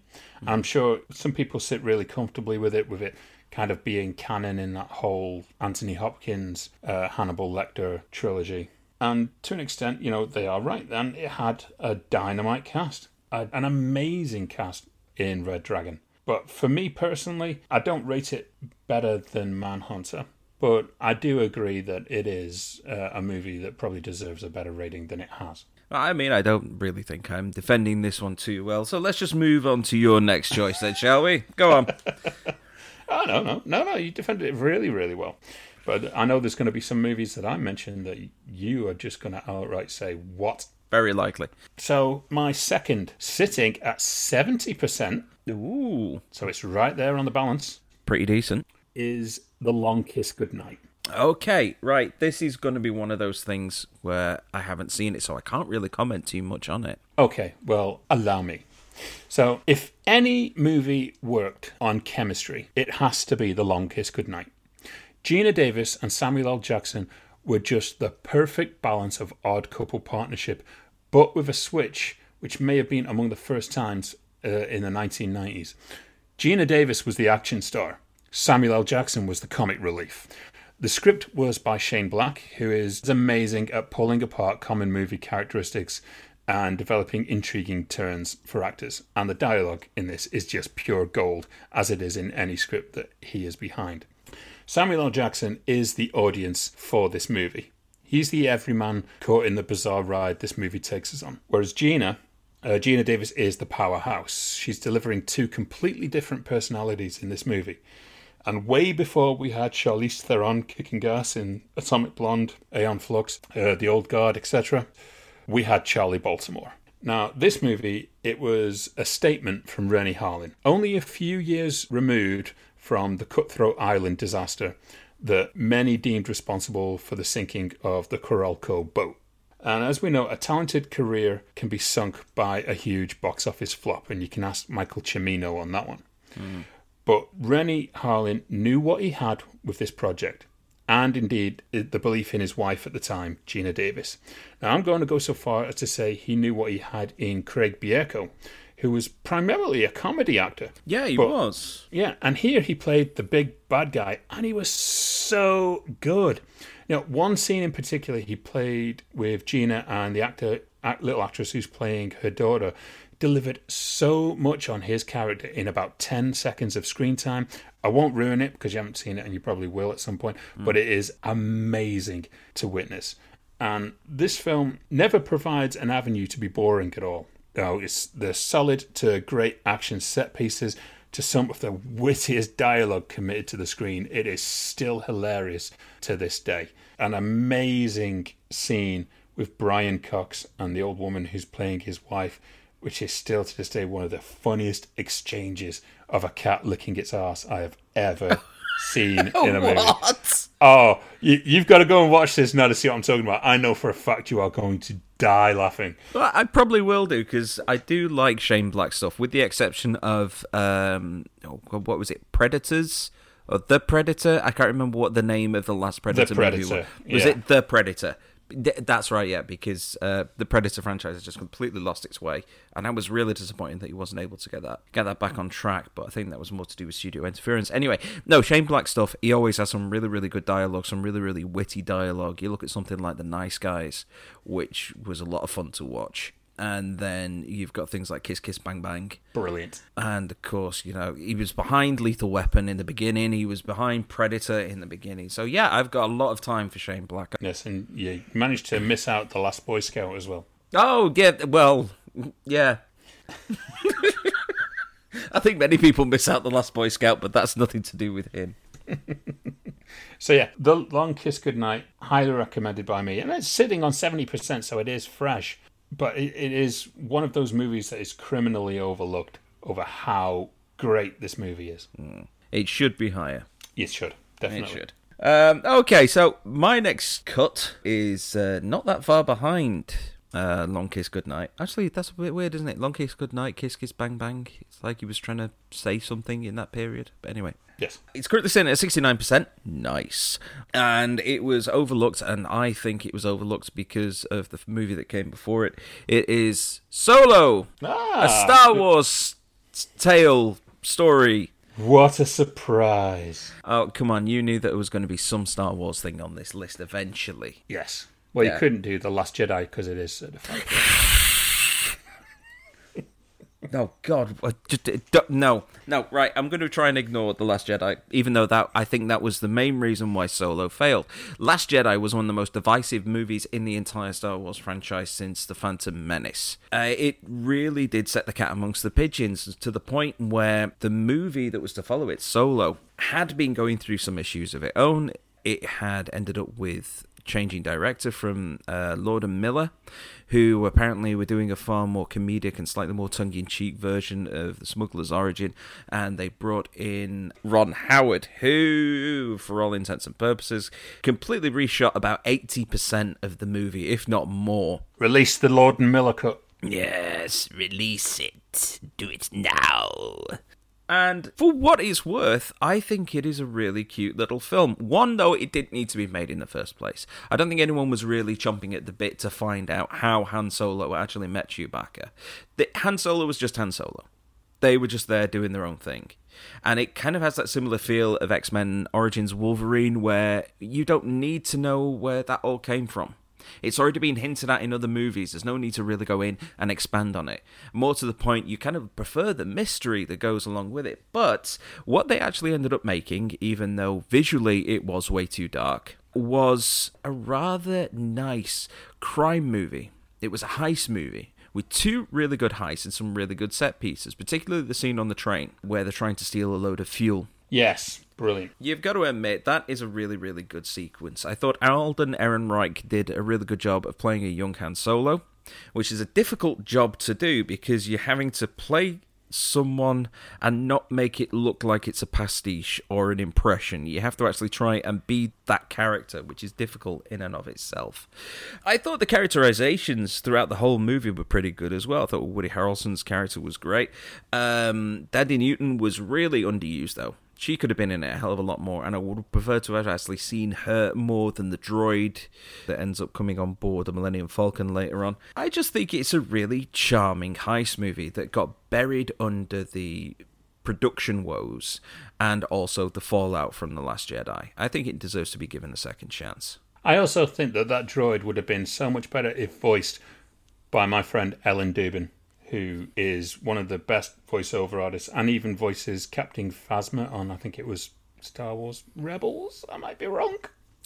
I'm sure some people sit really comfortably with it, with it kind of being canon in that whole Anthony Hopkins, uh, Hannibal Lecter trilogy. And to an extent, you know, they are right. And it had a dynamite cast, a, an amazing cast in Red Dragon. But for me personally, I don't rate it better than Manhunter. But I do agree that it is uh, a movie that probably deserves a better rating than it has. I mean, I don't really think I'm defending this one too well, so let's just move on to your next choice then, shall we? Go on. *laughs* Oh, no, no, no, no. You defended it really, really well. But I know there's going to be some movies that I mentioned that you are just going to outright say, what? Very likely. So my second, sitting at 70%, Ooh, so it's right there on the balance, pretty decent. is The Long Kiss Goodnight. Okay, right. This is going to be one of those things where I haven't seen it, so I can't really comment too much on it. Okay, well, allow me. So, if any movie worked on chemistry, it has to be The Long Kiss Goodnight. Geena Davis and Samuel L. Jackson were just the perfect balance of odd couple partnership, but with a switch which may have been among the first times uh, in the 1990s. Geena Davis was the action star. Samuel L. Jackson was the comic relief. The script was by Shane Black, who is amazing at pulling apart common movie characteristics and developing intriguing turns for actors. And the dialogue in this is just pure gold, as it is in any script that he is behind. Samuel L. Jackson is the audience for this movie. He's the everyman caught in the bizarre ride this movie takes us on. Whereas Geena, uh, Geena Davis is the powerhouse. She's delivering two completely different personalities in this movie. And way before we had Charlize Theron kicking gas in Atomic Blonde, Aeon Flux, uh, The Old Guard, etc., we had Charlie Baltimore. Now, this movie, it was a statement from Renny Harlin, only a few years removed from the Cutthroat Island disaster that many deemed responsible for the sinking of the Carolco boat. And as we know, a talented career can be sunk by a huge box office flop, and you can ask Michael Cimino on that one. Hmm. But Renny Harlin knew what he had with this project, and indeed the belief in his wife at the time, Geena Davis. Now, I'm going to go so far as to say he knew what he had in Craig Bierko, who was primarily a comedy actor. Yeah, he But- was. Yeah, and here he played the big bad guy, and he was so good. Now, one scene in particular, he played with Geena and the actor, little actress who's playing her daughter, delivered so much on his character in about 10 seconds of screen time. I won't ruin it because you haven't seen it, and you probably will at some point, hmm. but it is amazing to witness. And this film never provides an avenue to be boring at all. No, it's the solid to great action set pieces to some of the wittiest dialogue committed to the screen. It is still hilarious to this day. An amazing scene with Brian Cox and the old woman who's playing his wife, which is still to this day one of the funniest exchanges of a cat licking its ass I have ever *laughs* seen in a movie. What? Oh, you, you've got to go and watch this now to see what I'm talking about. I know for a fact you are going to die laughing. Well, I probably will do because I do like Shane Black stuff, with the exception of um, oh, what was it, Predators or The Predator? I can't remember what the name of the last Predator, movie Predator, was. Was yeah. it The Predator? Th- That's right, yeah, because uh, the Predator franchise has just completely lost its way, and I was really disappointed that he wasn't able to get that get that back on track. But I think that was more to do with studio interference. Anyway, no Shane Black stuff. He always has some really, really good dialogue, some really, really witty dialogue. You look at something like The Nice Guys, which was a lot of fun to watch. And then you've got things like Kiss Kiss Bang Bang, Brilliant. and of course, you know, he was behind Lethal Weapon in the beginning. He was behind Predator in the beginning. So yeah, I've got a lot of time for Shane Black. Yes, and you managed to miss out the last Boy Scout as well. Oh yeah, well, yeah. *laughs* I think many people miss out the Last Boy Scout, but that's nothing to do with him. *laughs* So yeah, The Long Kiss Goodnight, highly recommended by me. And it's sitting on 70%, so it is fresh. But it, it is one of those movies that is criminally overlooked over how great this movie is. It should be higher. It should, definitely. It should. Um, okay, so my next cut is uh, not that far behind uh, Long Kiss Goodnight. Actually, that's a bit weird, isn't it? Long Kiss Goodnight, Kiss Kiss Bang Bang. It's like he was trying to say something in that period. But anyway. Yes. It's currently sitting at 69%. Nice. And it was overlooked, and I think it was overlooked because of the movie that came before it. It is Solo, Ah, a Star Wars tale story. What a surprise. Oh, come on. You knew that there was going to be some Star Wars thing on this list eventually. Yes. Well, Yeah. you couldn't do The Last Jedi because it is certified. *sighs* Oh God! Just, uh, no, no. Right, I'm going to try and ignore the Last Jedi, even though that I think that was the main reason why Solo failed. Last Jedi was one of the most divisive movies in the entire Star Wars franchise since The Phantom Menace. Uh, it really did set the cat amongst the pigeons to the point where the movie that was to follow it, Solo, had been going through some issues of its own. It had ended up with changing director from uh, Lord and Miller, who apparently were doing a far more comedic and slightly more tongue-in-cheek version of The Smuggler's Origin, and they brought in Ron Howard, who, for all intents and purposes, completely reshot about 80% of the movie, if not more. Release the Lord and Miller cut. Yes, release it. Do it now. And for what it's worth, I think it is a really cute little film. One, though, it didn't need to be made in the first place. I don't think anyone was really chomping at the bit to find out how Han Solo actually met Chewbacca. The, Han Solo was just Han Solo. They were just there doing their own thing. And it kind of has that similar feel of X Men Origins Wolverine, where you don't need to know where that all came from. It's already been hinted at in other movies. There's no need to really go in and expand on it. More to the point, you kind of prefer the mystery that goes along with it. But what they actually ended up making, even though visually it was way too dark, was a rather nice crime movie. It was a heist movie with two really good heists and some really good set pieces, particularly the scene on the train where they're trying to steal a load of fuel. Yes. Brilliant. You've got to admit that is a really, really good sequence. I thought Alden Ehrenreich did a really good job of playing a young Han Solo, which is a difficult job to do because you're having to play someone and not make it look like it's a pastiche or an impression. You have to actually try and be that character, which is difficult in and of itself. I thought the characterizations throughout the whole movie were pretty good as well. I thought Woody Harrelson's character was great. Um, Thandie Newton was really underused though. She could have been in it a hell of a lot more, and I would prefer to have actually seen her more than the droid that ends up coming on board the Millennium Falcon later on. I just think it's a really charming heist movie that got buried under the production woes and also the fallout from The Last Jedi. I think it deserves to be given a second chance. I also think that that droid would have been so much better if voiced by my friend Ellen Dubin, who is one of the best voiceover artists and even voices Captain Phasma on, I think it was Star Wars Rebels. I might be wrong.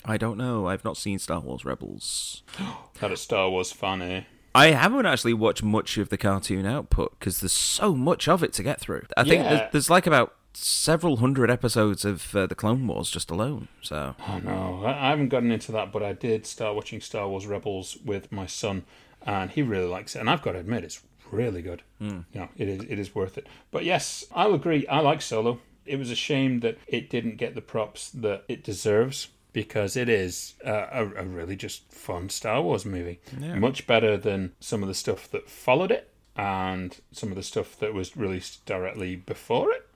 I don't know. I've not seen Star Wars Rebels. *gasps* Had a Star Wars fan here. I haven't actually watched much of the cartoon output because there's so much of it to get through. I think Yeah. there's, there's like about several hundred episodes of uh, the Clone Wars just alone. So Oh no, I I haven't gotten into that, but I did start watching Star Wars Rebels with my son, and he really likes it. And I've got to admit, it's really good. Mm. You know, it is it is worth it. But yes, I'll agree. I like Solo. It was a shame that it didn't get the props that it deserves because it is uh, a, a really just fun Star Wars movie. Much better than some of the stuff that followed it and some of the stuff that was released directly before it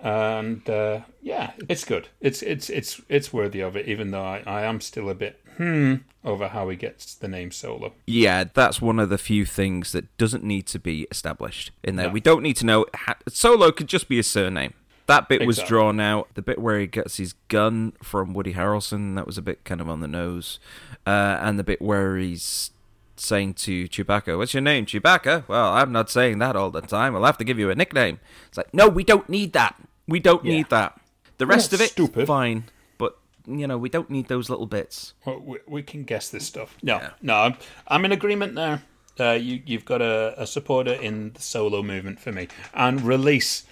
and uh, yeah, it's good. It's it's it's it's worthy of it. Even though I, I am still a bit hmm over how he gets the name Solo. Yeah, that's one of the few things that doesn't need to be established in there. No. We don't need to know. Solo could just be a surname. That bit was drawn out. The bit where he gets his gun from Woody Harrelson, that was a bit kind of on the nose. Uh, and the bit where he's saying to Chewbacca, What's your name, Chewbacca? Well, I'm not saying that all the time. I'll have to give you a nickname. It's like, No, we don't need that. We don't Yeah. need that. The rest Well, of it, stupid. fine. But, you know, we don't need those little bits. Well, we, we can guess this stuff. No, Yeah. no, I'm, I'm in agreement there. Uh, you, you've got a, a supporter in the solo movement for me, and release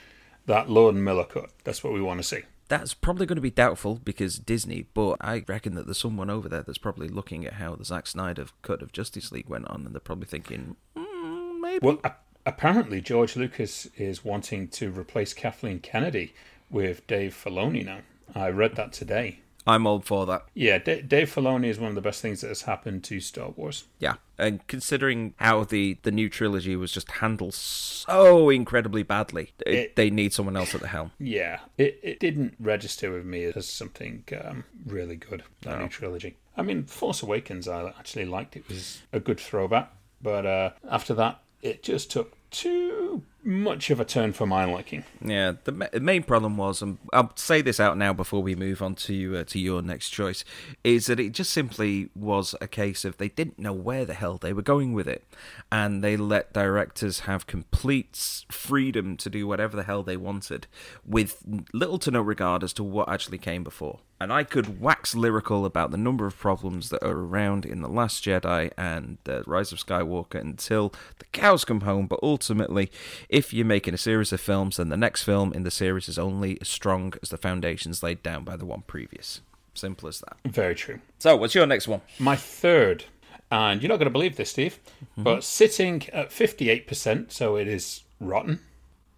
that Lord and Miller cut. That's what we want to see. That's probably going to be doubtful because Disney, but I reckon that there's someone over there that's probably looking at how the Zack Snyder cut of Justice League went on, and they're probably thinking, mm, maybe. Well, a- apparently George Lucas is wanting to replace Kathleen Kennedy with Dave Filoni now. I read that today. I'm all for that. Yeah, D- Dave Filoni is one of the best things that has happened to Star Wars. Yeah, and considering how the the new trilogy was just handled so incredibly badly, it, It- they need someone else at the helm. Yeah, it, it didn't register with me as something um, really good, that new trilogy. I mean, Force Awakens, I actually liked. It was a good throwback. But uh, after that, it just took too much of a turn for my liking. Yeah, the, ma- the main problem was, and I'll say this out now before we move on to uh, to your next choice, is that it just simply was a case of they didn't know where the hell they were going with it, and they let directors have complete freedom to do whatever the hell they wanted, with little to no regard as to what actually came before. And I could wax lyrical about the number of problems that are around in The Last Jedi and uh, Rise of Skywalker until the cows come home. But ultimately, if you're making a series of films, then the next film in the series is only as strong as the foundations laid down by the one previous. Simple as that. Very true. So, what's your next one? My third, and you're not going to believe this, Steve, but sitting at 58%, so it is rotten,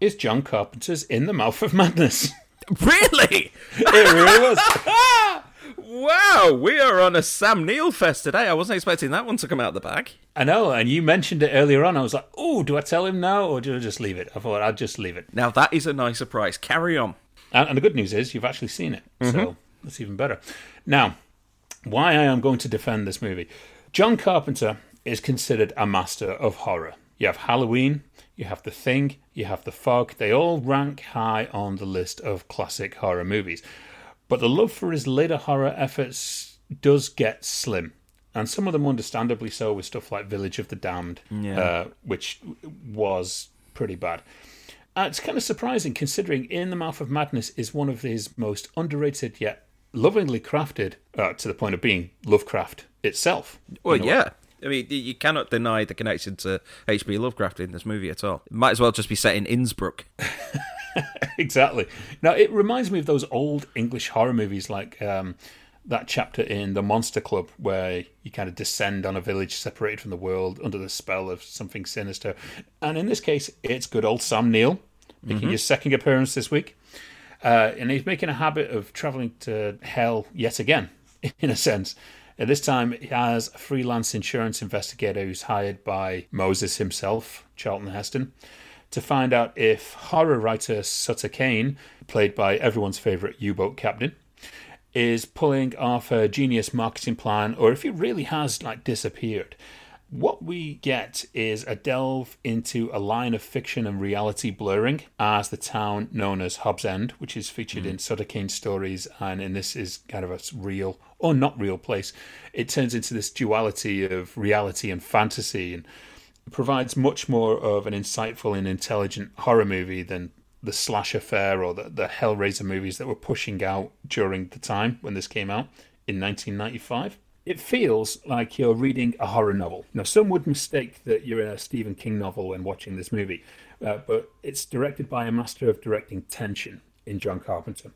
is John Carpenter's In the Mouth of Madness. *laughs* *laughs* Really? it really was. *laughs* wow, we are on a Sam Neill fest today. I wasn't expecting that one to come out of the bag. I know, and you mentioned it earlier on. I was like, oh, do I tell him now or do I just leave it? I thought I'd just leave it. Now, that is a nice surprise. Carry on. And, and the good news is you've actually seen it, so mm-hmm. that's even better. Now, why I am going to defend this movie. John Carpenter is considered a master of horror. You have Halloween, you have The Thing, you have The Fog. They all rank high on the list of classic horror movies. But the love for his later horror efforts does get slim. And some of them understandably so with stuff like Village of the Damned, Yeah. uh, which was pretty bad. Uh, it's kind of surprising considering In the Mouth of Madness is one of his most underrated yet lovingly crafted uh, to the point of being Lovecraft itself. Well, yeah. way. I mean, you cannot deny the connection to H.P. Lovecraft in this movie at all. It might as well just be set in Innsmouth. *laughs* exactly. Now it reminds me of those old English horror movies, like um, that chapter in The Monster Club, where you kind of descend on a village separated from the world under the spell of something sinister. And in this case, it's good old Sam Neill making his second appearance this week, uh, and he's making a habit of traveling to hell yet again, *laughs* in a sense. At this time, he has a freelance insurance investigator who's hired by Moses himself, Charlton Heston, to find out if horror writer Sutter Kane, played by everyone's favourite U boat captain, is pulling off a genius marketing plan or if he really has like disappeared. What we get is a delve into a line of fiction and reality blurring as the town known as Hobbs End, which is featured in mm. Sutter Kane's stories, and in this is kind of a real or not real place. It turns into this duality of reality and fantasy, and provides much more of an insightful and intelligent horror movie than the slasher fare or the, the Hellraiser movies that were pushing out during the time when this came out in 1995. It feels like you're reading a horror novel. Now, some would mistake that you're in a Stephen King novel when watching this movie, uh, but it's directed by a master of directing tension in John Carpenter.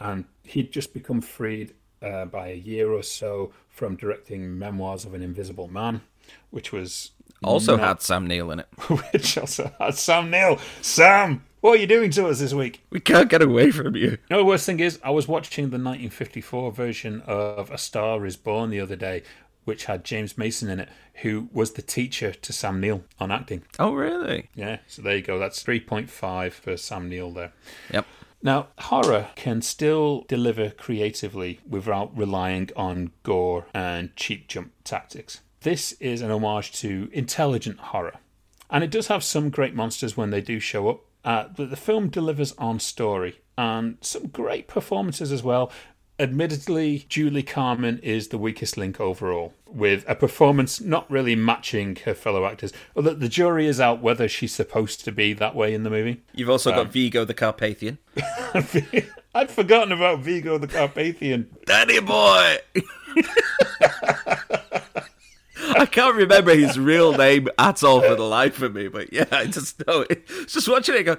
And he'd just become freed uh, by a year or so from directing Memoirs of an Invisible Man, which was Also not- had Sam Neill in it. *laughs* which also had Sam Neill. Sam, what are you doing to us this week? We can't get away from you. No, the worst thing is, I was watching the 1954 version of A Star is Born the other day, which had James Mason in it, who was the teacher to Sam Neill on acting. Oh, really? Yeah, so there you go. That's 3.5 for Sam Neill there. Yep. Now, horror can still deliver creatively without relying on gore and cheap jump tactics. This is an homage to intelligent horror. And it does have some great monsters when they do show up, uh, but the film delivers on story and some great performances as well. Admittedly, Julie Carmen is the weakest link overall, with a performance not really matching her fellow actors. Although the jury is out whether she's supposed to be that way in the movie. You've also got Vigo the Carpathian. *laughs* I'd forgotten about Vigo the Carpathian. Daddy boy! *laughs* *laughs* I can't remember his real name at all for the life of me, but yeah, I just know it. Just watching it go,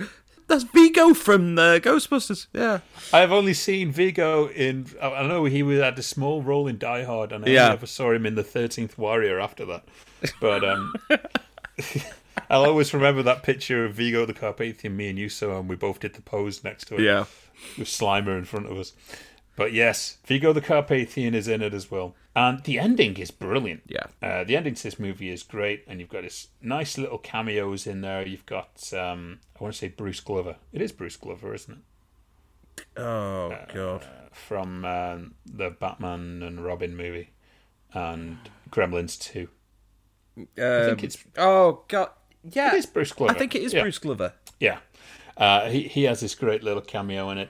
that's Vigo from uh, Ghostbusters. Yeah. I've only seen Vigo in. I know he was had a small role in Die Hard, and I Yeah. never saw him in the Thirteenth Warrior after that. But um, *laughs* I'll always remember that picture of Vigo the Carpathian, me and you saw, and we both did the pose next to it. Yeah. with Slimer in front of us. But yes, Vigo the Carpathian is in it as well. And the ending is brilliant. Yeah. Uh, the ending to this movie is great, and you've got this nice little cameos in there. You've got, um, I want to say Bruce Glover. It is Bruce Glover, isn't it? Oh, God. From um, the Batman and Robin movie and Gremlins 2. I think it's- Oh, God. Yeah. It is Bruce Glover. I think it is Yeah. Bruce Glover. Yeah, uh, he he has this great little cameo in it,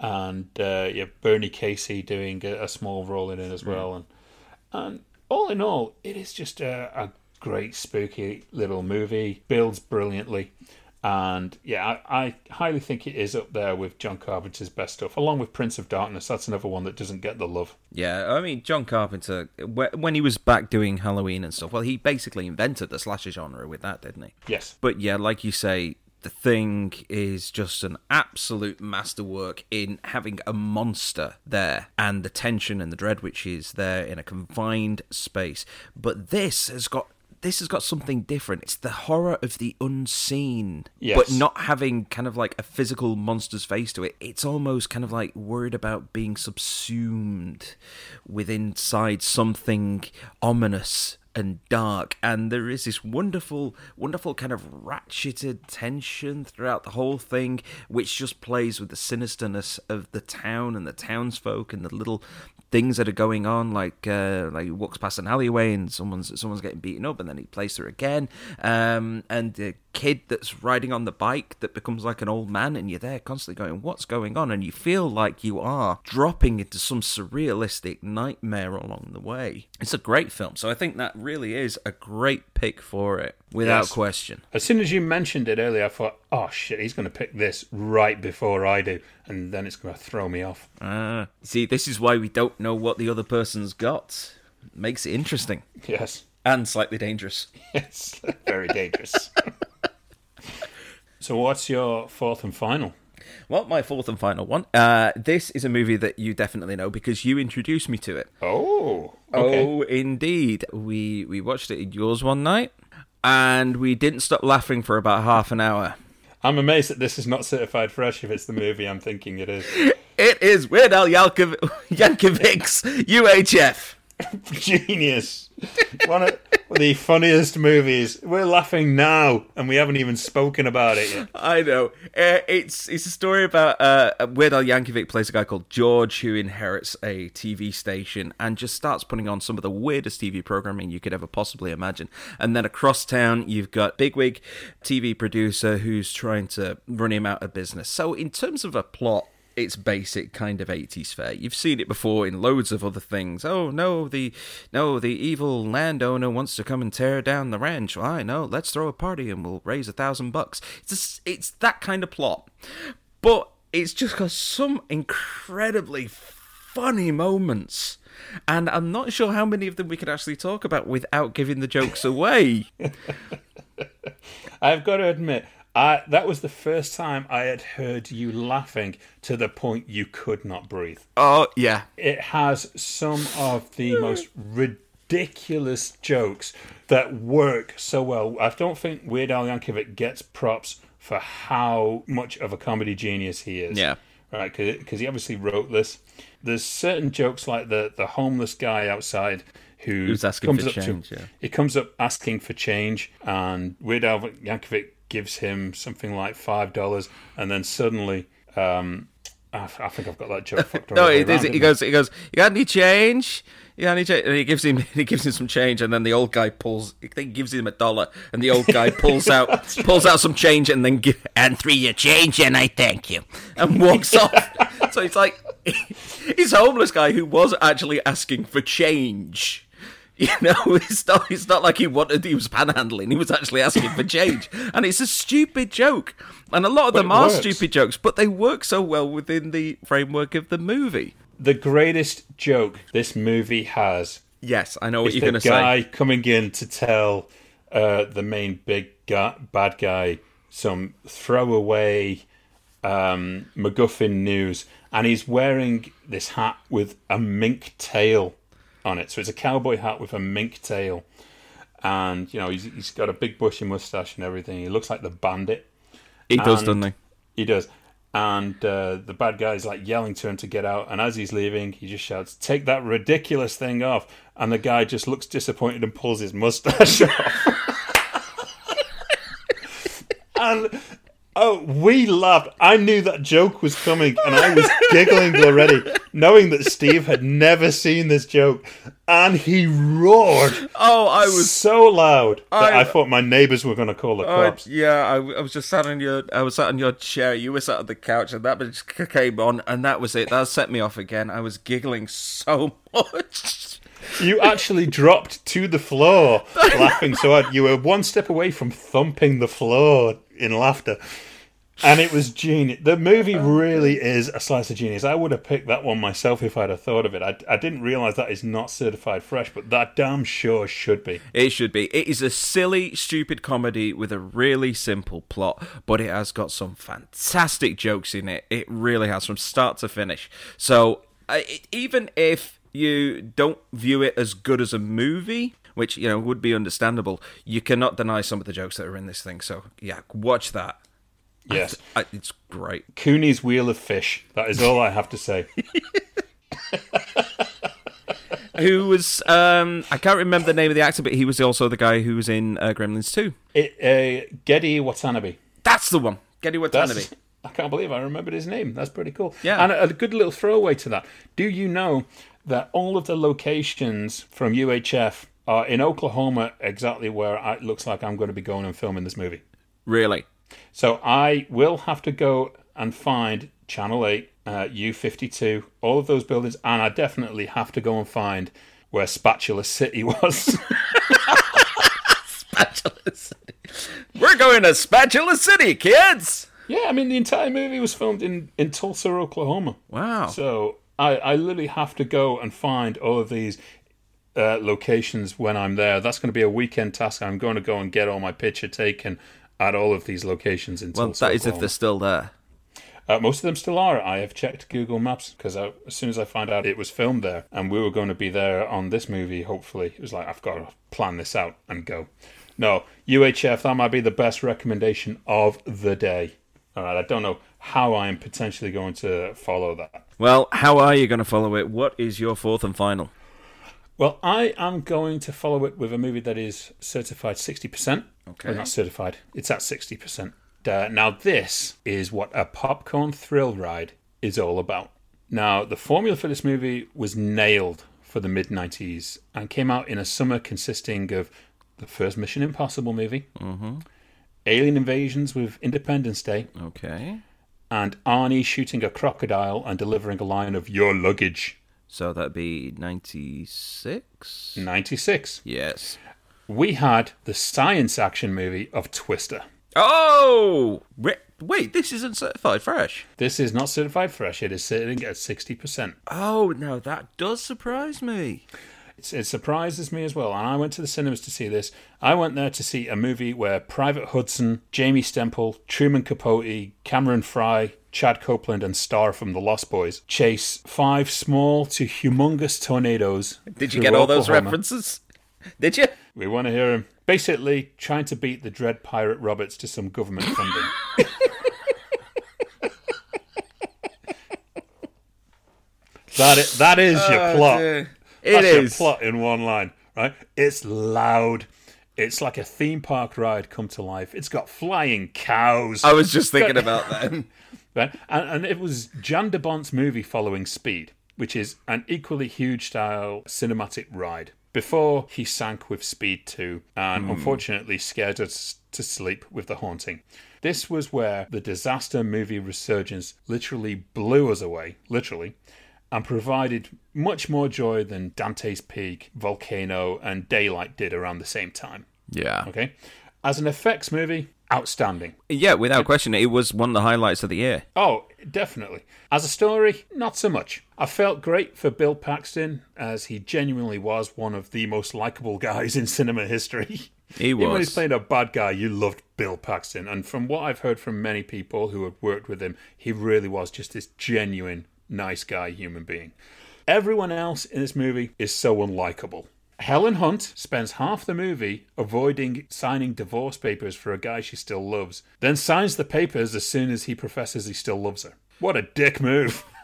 and uh, yeah, Bernie Casey doing a, a small role in it as well, and and all in all, it is just a, a great spooky little movie. Builds brilliantly, and yeah, I, I highly think it is up there with John Carpenter's best stuff, along with Prince of Darkness. That's another one that doesn't get the love. Yeah, I mean, John Carpenter, when he was back doing Halloween and stuff, well, he basically invented the slasher genre with that, didn't he? Yes, But yeah, like you say, the thing is just an absolute masterwork in having a monster there and the tension and the dread which is there in a confined space. But this has got this has got something different. It's the horror of the unseen, Yes. but not having kind of like a physical monster's face to it. It's almost kind of like worried about being subsumed with inside something ominous and dark and there is this wonderful wonderful kind of ratcheted tension throughout the whole thing which just plays with the sinisterness of the town and the townsfolk and the little things that are going on like uh, like he walks past an alleyway and someone's someone's getting beaten up and then he plays her again. Um, and the kid that's riding on the bike that becomes like an old man and you're there constantly going what's going on? And you feel like you are dropping into some surrealistic nightmare along the way. It's a great film so i think that really is a great pick for it without Yes. question. As soon as you mentioned it earlier, I thought, oh shit, he's going to pick this right before I do, and then it's going to throw me off. Ah, see this is why we don't know what the other person's got makes it interesting Yes. and slightly dangerous It's *laughs* very dangerous. so, what's your fourth and final? well my fourth and final one uh, this is a movie that you definitely know because you introduced me to it Oh, okay. Oh, indeed. We we watched it at yours one night, and we didn't stop laughing for about half an hour. I'm amazed that this is not certified fresh if it's the movie I'm thinking it is. It is Weird Al *laughs* Yankovic's UHF. *laughs* Genius. One of the funniest movies. We're laughing now, and we haven't even spoken about it yet. I know. Uh, it's it's a story about uh, Weird Al Yankovic plays a guy called George who inherits a TV station and just starts putting on some of the weirdest TV programming you could ever possibly imagine. And then across town, you've got bigwig TV producer who's trying to run him out of business. So in terms of a plot. It's basic kind of 80s fare. You've seen it before in loads of other things. Oh no, the no, the evil landowner wants to come and tear down the ranch. Well, I know. Let's throw a party and we'll raise a thousand bucks. It's it's that kind of plot, but it's just got some incredibly funny moments. And I'm not sure how many of them we could actually talk about without giving the jokes away. *laughs* I've got to admit, I, that was the first time I had heard you laughing to the point you could not breathe. oh yeah, It has some of the most ridiculous jokes that work so well. I don't think Weird Al Yankovic gets props for how much of a comedy genius he is. Yeah. Right, because he obviously wrote this. There's certain jokes like the the homeless guy outside who Who's asking comes for up change, to yeah. he comes up asking for change, and Weird Al Yankovic gives him something like five dollars, and then suddenly um, I, I think I've got that joke fucked *laughs* No, all the he, does around, he goes. He goes. You got any change? You got any change? And he gives him. *laughs* He gives him some change, and then the old guy pulls. He gives him a dollar, and the old guy *laughs* pulls out pulls out some change, and then give, and three your change, and I thank you, and walks off. So it's like he's a homeless guy who was actually asking for change. *laughs* You know, it's not. It's not like he wanted. He was panhandling. He was actually asking for change, *laughs* and it's a stupid joke. And a lot of But them are works. stupid jokes, but they work so well within the framework of the movie. The greatest joke this movie has Yes, I know what you're going to guy say. coming in to tell uh, the main big guy, bad guy some throwaway um, MacGuffin news, and he's wearing this hat with a mink tail on it. So it's a cowboy hat with a mink tail, and you know he's he's got a big bushy mustache and everything. He looks like the bandit. He does, and- doesn't he? He does. And uh, the bad guy's like yelling to him to get out. And as he's leaving, he just shouts, Take that ridiculous thing off. And the guy just looks disappointed and pulls his mustache *laughs* off. *laughs* and oh, we laughed. I knew that joke was coming and I was giggling already, knowing that Steve had never seen this joke. And he roared Oh, I was. so loud that I- I, thought my neighbors were going to call the cops. yeah, I, I was just sat on your. I was sat on your chair. You were sat on the couch, and that just came on, and that was it. That set me off again. I was giggling so *laughs* much. You actually dropped to the floor *laughs* laughing so hard. You were one step away from thumping the floor in laughter. And it was genius. The movie oh, really is a slice of genius. I would have picked that one myself if I'd have thought of it. I, I didn't realize that is not certified fresh, but that damn sure should be. It should be. It is a silly, stupid comedy with a really simple plot, but it has got some fantastic jokes in it. It really has from start to finish. So, I it, even if you don't view it as good as a movie, which you know would be understandable, you cannot deny some of the jokes that are in this thing. So, yeah, watch that. Yes. I, it's great. Kuni's Wheel of Fish. That is all I have to say. *laughs* Who was? Um, I can't remember the name of the actor, but he was also the guy who was in uh, Gremlins 2. It, uh, Gedde Watanabe. That's the one. Gedde Watanabe. That's, I can't believe I remembered his name. That's pretty cool. Yeah. And a, a good little throwaway to that. Do you know that all of the locations from UHF are in Oklahoma, exactly where it looks like I'm going to be going and filming this movie? Really? So I will have to go and find Channel 8, uh, U52, all of those buildings, and I definitely have to go and find where Spatula City *laughs* was. Spatula City. We're going to Spatula City, kids. yeah, I mean, the entire movie was filmed in, in Tulsa, Oklahoma. Wow. So I, I literally have to go and find all of these uh, locations when I'm there. That's going to be a weekend task. I'm going to go and get all my picture taken at all of these locations in well, Tulsa. that is if they're still there. Uh, most of them still are. I have checked Google Maps because as soon as I found out it was filmed there and we were going to be there on this movie, hopefully, it was like, I've got to plan this out and go. No, UHF, that might be the best recommendation of the day. All right, I don't know how I am potentially going to follow that. Well, how are you going to follow it? What is your fourth and final? Well, I am going to follow it with a movie that is certified 60%. Okay. Well, not certified, it's at 60%. Uh, now, this is what a popcorn thrill ride is all about. Now, the formula for this movie was nailed for the mid 90s and came out in a summer consisting of the first Mission Impossible movie, Alien Invasions with Independence Day, Okay. And Arnie shooting a crocodile and delivering a line of Your luggage. So that'd be 96? 96. Yes. We had the science action movie of Twister. Oh! Wait, this isn't certified fresh. This is not certified fresh. It is sitting at 60%. Oh, no, that does surprise me. It's, it surprises me as well. And I went to the cinemas to see this. I went there to see a movie where Private Hudson, Jamie Stemple, Truman Capote, Cameron Fry, Chad Copeland, and Star from The Lost Boys chase five small to humongous tornadoes. Did you get all those Oklahoma. references? Did you? We want to hear him. Basically, trying to beat the Dread Pirate Roberts to some government *laughs* funding. *laughs* that is, that is your oh, plot. It That's is. plot in one line, right? It's loud. It's like a theme park ride come to life. It's got flying cows. I was just thinking about *laughs* that. Right? And, and it was Jan de Bont's movie following Speed, which is an equally huge style cinematic ride. Before he sank with Speed 2 and hmm. unfortunately scared us to sleep with The Haunting. This was where the disaster movie resurgence literally blew us away, literally, and provided much more joy than Dante's Peak, Volcano, and Daylight did around the same time. Yeah. Okay? As an effects movie, outstanding. Yeah, without question, it was one of the highlights of the year. Oh, definitely. As a story, not so much. I felt great for Bill Paxton, as he genuinely was one of the most likable guys *laughs* in cinema history. He was. Even when he's playing a bad guy, you loved Bill Paxton. And from what I've heard from many people who have worked with him, he really was just this genuine, nice guy, human being. Everyone else in this movie is so unlikable. Helen Hunt spends half the movie avoiding signing divorce papers for a guy she still loves, then signs the papers as soon as he professes he still loves her. What a dick move. *laughs*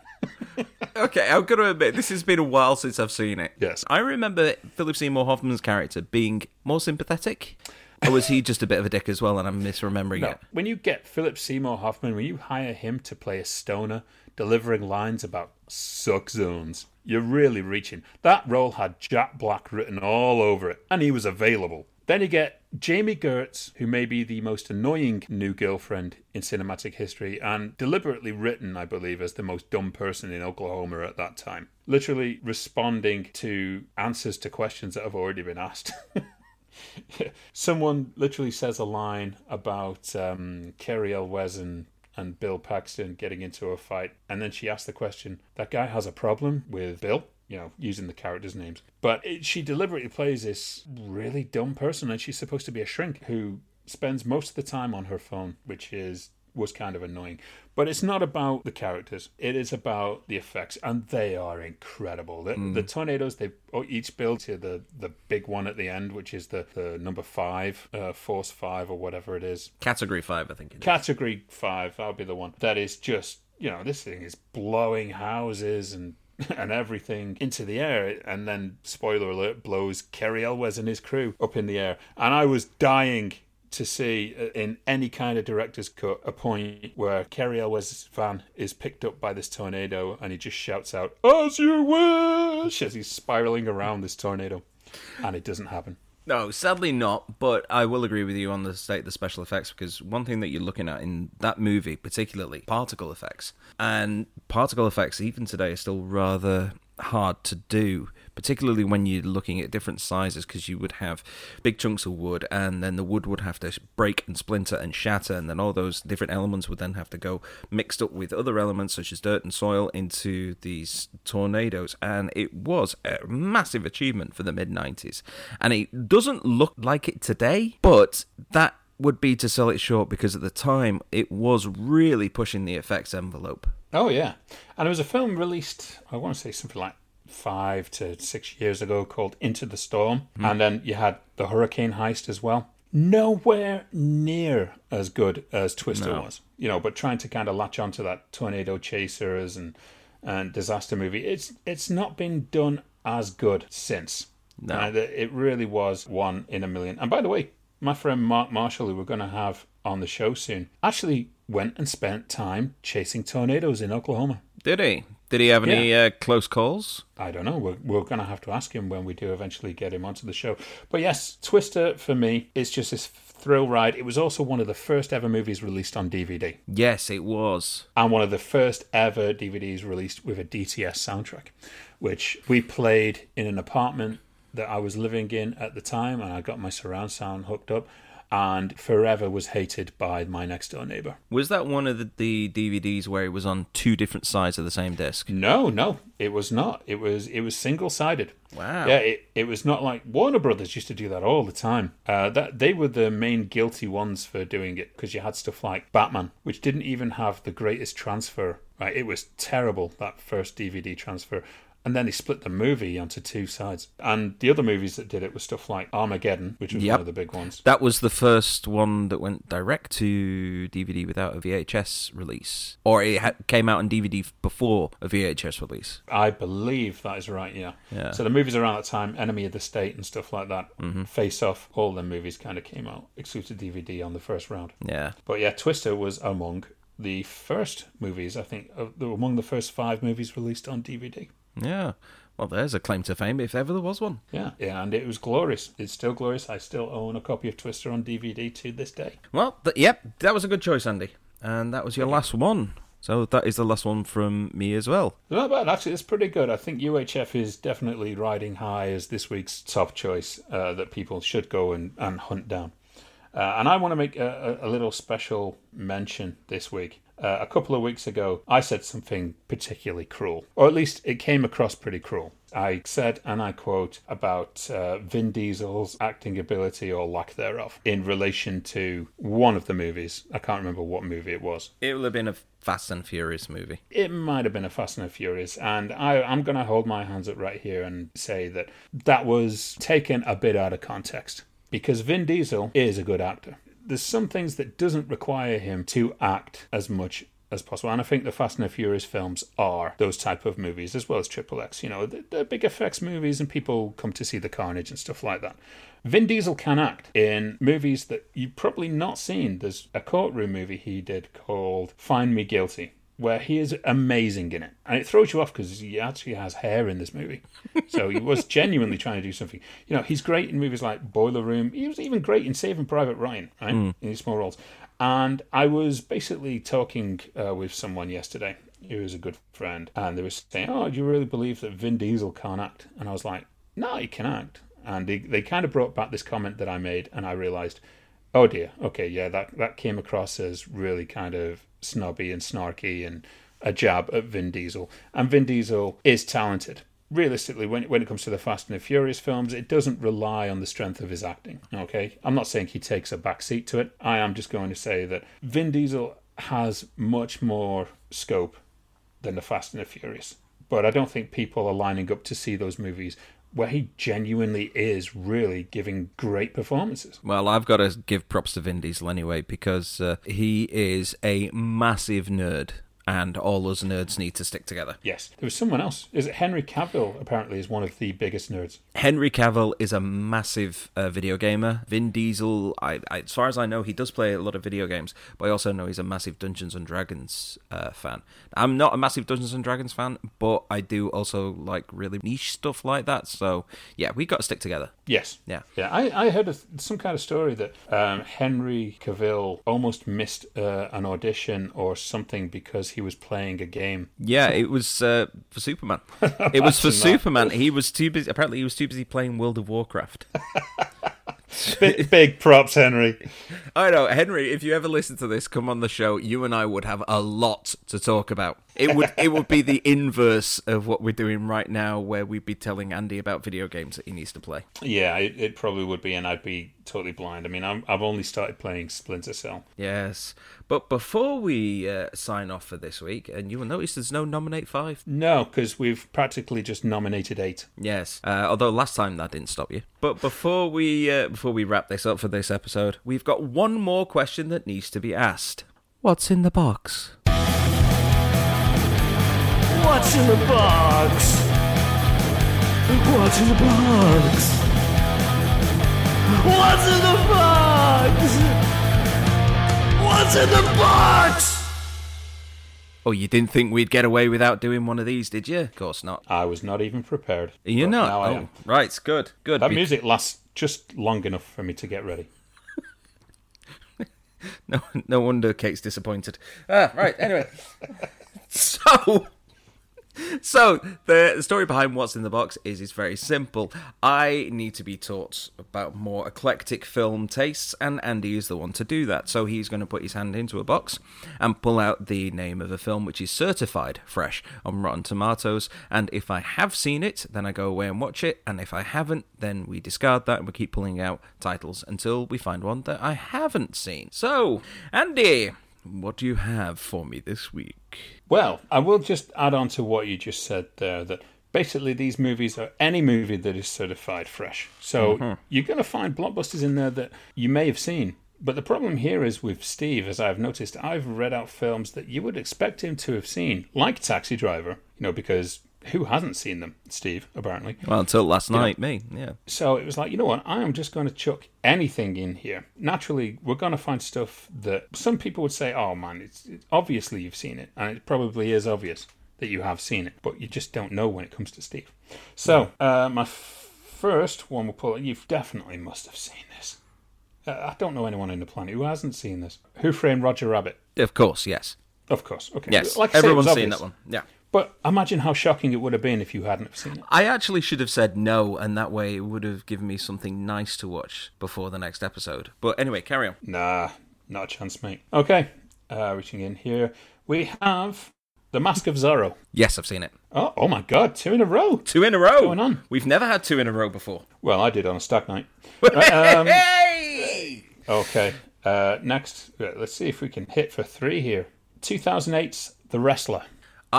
Okay, I'm going to admit, this has been a while since I've seen it. Yes. I remember Philip Seymour Hoffman's character being more sympathetic. Or was he just a bit of a dick as well and I'm misremembering No, it? when you get Philip Seymour Hoffman, when you hire him to play a stoner delivering lines about suck zones, you're really reaching. That role had Jack Black written all over it, and he was available. Then you get Jami Gertz, who may be the most annoying new girlfriend in cinematic history, and deliberately written, I believe, as the most dumb person in Oklahoma at that time. Literally responding to answers to questions that have already been asked. *laughs* Someone literally says a line about um, Cary Elwes and, and Bill Paxton getting into a fight, and then she asks the question, "That guy has a problem with Bill." You know, using the characters' names, but it, she deliberately plays this really dumb person, and she's supposed to be a shrink who spends most of the time on her phone, which is was kind of annoying. But it's not about the characters; it is about the effects, and they are incredible. The, the tornadoes they oh, each build to the the big one at the end, which is the the number five, uh, force five or whatever it is, Category 5, I think it is. category five. That'll be the one that is just you know this thing is blowing houses and. *laughs* And everything into the air, and then spoiler alert blows Cary Elwes and his crew up in the air. And I was dying to see uh, in any kind of director's cut a point where Cary Elwes' van is picked up by this tornado and he just shouts out, As you wish! as he's spiraling around this tornado. And it doesn't happen. No, sadly not. But I will agree with you on the state of the special effects because one thing that you're looking at in that movie, particularly particle effects, and particle effects even today are still rather hard to do, particularly when you're looking at different sizes because you would have big chunks of wood and then the wood would have to break and splinter and shatter and then all those different elements would then have to go mixed up with other elements such as dirt and soil into these tornadoes. And it was a massive achievement for the mid 90s and it doesn't look like it today but that would be to sell it short because at the time it was really pushing the effects envelope. Oh, yeah. And it was a film released, I want to say something like five to six years ago called Into the Storm. Hmm. And then you had the Hurricane Heist as well. Nowhere near as good as Twister No. was, you know, but trying to kind of latch onto that Tornado Chasers and, and disaster movie, it's it's not been done as good since. No. And it really was one in a million. And by the way, my friend Mark Marshall, who we're going to have on the show soon, actually went and spent time chasing tornadoes in Oklahoma. did he did he have any uh, close calls I don't know. We're, we're going to have to ask him when we do eventually get him onto the show. But yes, Twister for me is just this thrill ride. It was also one of the first ever movies released on DVD yes it was and one of the first ever DVDs released with a DTS soundtrack, which we played in an apartment that I was living in at the time, and I got my surround sound hooked up. And forever was hated by my next door neighbor. Was that one of the, the DVDs where it was on two different sides of the same disc? No, no, it was not. It was it was single sided. Wow. Yeah, it, it was not like Warner Brothers used to do that all the time. Uh, that they were the main guilty ones for doing it because you had stuff like Batman, which didn't even have the greatest transfer. Right, it was terrible that first DVD transfer. And then they split the movie onto two sides. And the other movies that did it were stuff like Armageddon, which was Yep. one of the big ones. That was the first one that went direct to DVD without a VHS release, or it ha- came out on DVD before a VHS release. I believe that is right, yeah. Yeah. So the movies around that time, Enemy of the State and stuff like that, Mm-hmm. Face Off, all the movies kind of came out exclusive DVD on the first round. Yeah, But yeah, Twister was among the first movies. I think uh, among the first five movies released on DVD. Yeah. Well, there's a claim to fame if ever there was one. Yeah, yeah, and it was glorious. It's still glorious. I still own a copy of Twister on DVD to this day. Well, th- yep, that was a good choice, Andy. And that was your last one. So that is the last one from me as well. Not bad, actually. It's pretty good. I think UHF is definitely riding high as this week's top choice uh, that people should go and, and hunt down. Uh, and I want to make a, a, a little special mention this week. Uh, a couple of weeks ago, I said something particularly cruel, or at least it came across pretty cruel. I said, and I quote, about uh, Vin Diesel's acting ability or lack thereof in relation to one of the movies. I can't remember what movie it was. It will have been a Fast and Furious movie. It might have been a Fast and Furious, and I, I'm going to hold my hands up right here and say that that was taken a bit out of context because Vin Diesel is a good actor. There's some things that doesn't require him to act as much as possible, and I think the Fast and the Furious films are those type of movies as well as Triple X. You know, they're, they're big effects movies, and people come to see the carnage and stuff like that. Vin Diesel can act in movies that you've probably not seen. There's a courtroom movie he did called Find Me Guilty, where he is amazing in it. And it throws you off because he actually has hair in this movie. So he was *laughs* genuinely trying to do something. You know, he's great in movies like Boiler Room. He was even great in Saving Private Ryan, right? In his small roles. And I was basically talking uh, with someone yesterday who was a good friend, and they were saying, Oh, do you really believe that Vin Diesel can't act? And I was like, No, he can act. And they, they kind of brought back this comment that I made, and I realized, oh dear, okay, yeah, that, that came across as really kind of snobby and snarky and a jab at Vin Diesel. And Vin Diesel is talented. Realistically, when, when it comes to the Fast and the Furious films, it doesn't rely on the strength of his acting. Okay, I'm not saying he takes a back seat to it. I am just going to say that Vin Diesel has much more scope than the Fast and the Furious. But I don't think people are lining up to see those movies where he genuinely is really giving great performances. Well, I've got to give props to Vin Diesel anyway because uh, he is a massive nerd. And all us nerds need to stick together. Yes. There was someone else. Is it Henry Cavill apparently is one of the biggest nerds. Henry Cavill is a massive uh, video gamer. Vin Diesel, I, I, as far as I know, he does play a lot of video games, but I also know he's a massive Dungeons and Dragons uh, fan. I'm not a massive Dungeons and Dragons fan, but I do also like really niche stuff like that. So yeah, we got to stick together. Yes. Yeah. Yeah. I, I heard of some kind of story that um, Henry Cavill almost missed uh, an audition or something because he was playing a game. Yeah, it was uh, for Superman. It was for *laughs* Superman. He was too busy. Apparently, he was too busy playing World of Warcraft. *laughs* Big, big props, Henry. I know, Henry. If you ever listen to this, come on the show. You and I would have a lot to talk about. It would it would be the inverse of what we're doing right now, where we'd be telling Andy about video games that he needs to play. Yeah, it, it probably would be, and I'd be totally blind. I mean, I'm, I've only started playing Splinter Cell. Yes, but before we uh, sign off for this week, and you will notice there's no nominate five. No, because we've practically just nominated eight. Yes, uh, although last time that didn't stop you. But before we uh, before we wrap this up for this episode, we've got one more question that needs to be asked. What's in the box? What's in the box? What's in the box? What's in the box? What's in the box? Oh, you didn't think we'd get away without doing one of these, did you? Of course not. I was not even prepared. You're not. Now I Oh, am. right, good, good. That Be- music lasts just long enough for me to get ready. *laughs* No, no wonder Kate's disappointed. Ah, right. Anyway, *laughs* so. *laughs* So the story behind what's in the box is is very simple. I need to be taught about more eclectic film tastes, and Andy is the one to do that. So he's going to put his hand into a box and pull out the name of a film which is certified fresh on Rotten Tomatoes. And if I have seen it, then I go away and watch it. And if I haven't, then we discard that and we keep pulling out titles until we find one that I haven't seen. So, Andy, what do you have for me this week? Well, I will just add on to what you just said there that basically these movies are any movie that is certified fresh. So mm-hmm. you're going to find blockbusters in there that you may have seen. But the problem here is with Steve, as I've noticed, I've read out films that you would expect him to have seen, like Taxi Driver, you know, because who hasn't seen them? Steve, apparently. Well, until last night, me. Yeah. So it was like, you know what? I am just going to chuck anything in here. Naturally, we're going to find stuff that some people would say, "Oh man, it's, it's obviously you've seen it," and it probably is obvious that you have seen it, but you just don't know when it comes to Steve. So uh, my f- first one we'll pull. you've definitely must have seen this. Uh, I don't know anyone on the planet who hasn't seen this. Who framed Roger Rabbit? Of course, yes. Of course. Okay. Yes. Like I say, Everyone's seen that one. Yeah. But imagine how shocking it would have been if you hadn't have seen it. I actually should have said no, and that way it would have given me something nice to watch before the next episode. But anyway, carry on. Nah, not a chance, mate. Okay, uh, reaching in here, we have The Mask of Zorro. Yes, I've seen it. Oh, oh my god, two in a row. Two in a row. going on? We've never had two in a row before. Well, I did on a stag night. *laughs* Um, hey! okay, uh, next, uh, let's see if we can hit for three here. 2008's The Wrestler.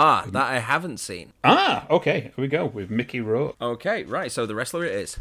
Ah, that I haven't seen. Ah, okay, here we go with Mickey Rourke. Okay, right. So the wrestler it is.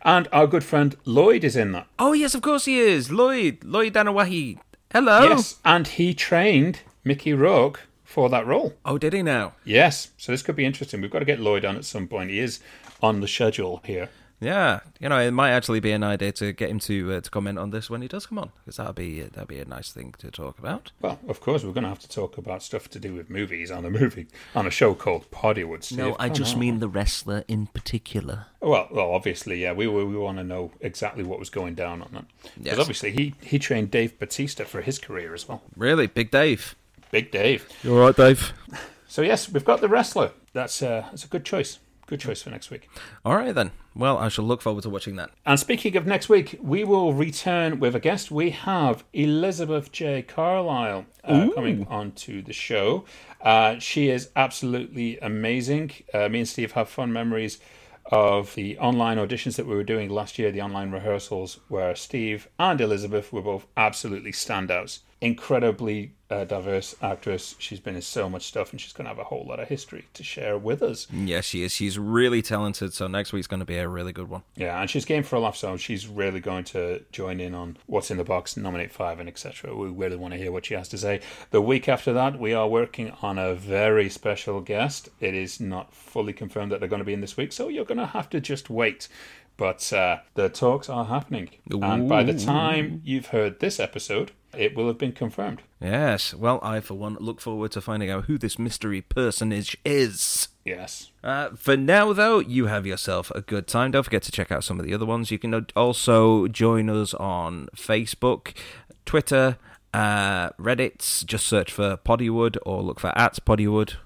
And our good friend Lloyd is in that. Oh yes, of course he is. Lloyd, Lloyd Danawahi. Hello. Yes, and he trained Mickey Rourke for that role. Oh, did he now? Yes, so this could be interesting. We've got to get Lloyd on at some point. He is on the schedule here. Yeah, you know, it might actually be an idea to get him to uh, to comment on this when he does come on, because that'd be that'd be a nice thing to talk about. Well, of course, we're going to have to talk about stuff to do with movies on a movie on a show called Poddywood. Steve. No, I Come just on. mean the wrestler in particular. Well, well, obviously, yeah, we we, we want to know exactly what was going down on that because Yes. obviously he he trained Dave Batista for his career as well. Really, Big Dave. Big Dave. You all right, Dave? *laughs* So yes, we've got the wrestler. That's uh, that's a good choice. Good choice for next week. All right then. Well, I shall look forward to watching that. And speaking of next week, we will return with a guest. We have Elizabeth J. Carlisle uh, coming onto the show. Uh, she is absolutely amazing. Uh, me and Steve have fun memories of the online auditions that we were doing last year, the online rehearsals, where Steve and Elizabeth were both absolutely standouts. Incredibly uh, diverse actress. She's been in so much stuff, and she's going to have a whole lot of history to share with us. Yes, she is. She's really talented. So next week's going to be a really good one. Yeah, and she's game for a laugh, so she's really going to join in on what's in the box, nominate five, and etc. We really want to hear what she has to say. The week after that, we are working on a very special guest. It is not fully confirmed that they're going to be in this week, so you're going to have to just wait. But uh, the talks are happening, and by the time you've heard this episode, it will have been confirmed. Yes. Well, I for one look forward to finding out who this mystery personage is. Yes. Uh, for now, though, you have yourself a good time. Don't forget to check out some of the other ones. You can also join us on Facebook, Twitter, uh, Reddit. Just search for Poddywood or look for at Poddywood.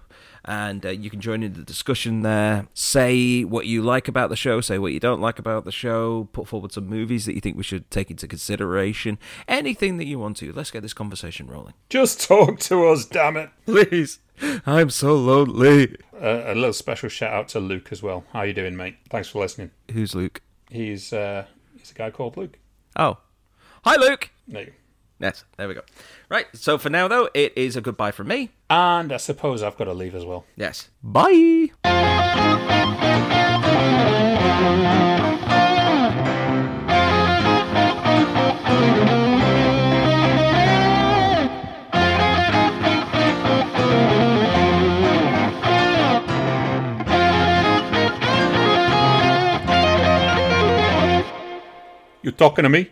And uh, you can join in the discussion there. Say what you like about the show, say what you don't like about the show, put forward some movies that you think we should take into consideration. Anything that you want to. Let's get this conversation rolling. Just talk to us, damn it. Please. I'm so lonely. Uh, a little special shout out to Luke as well. How you doing, mate? Thanks for listening. Who's Luke? He's uh, he's a guy called Luke. Oh. Hi, Luke. There. Yes, there we go. Right, so for now, though, it is a goodbye from me. And I suppose I've got to leave as well. Yes. Bye. You talking to me?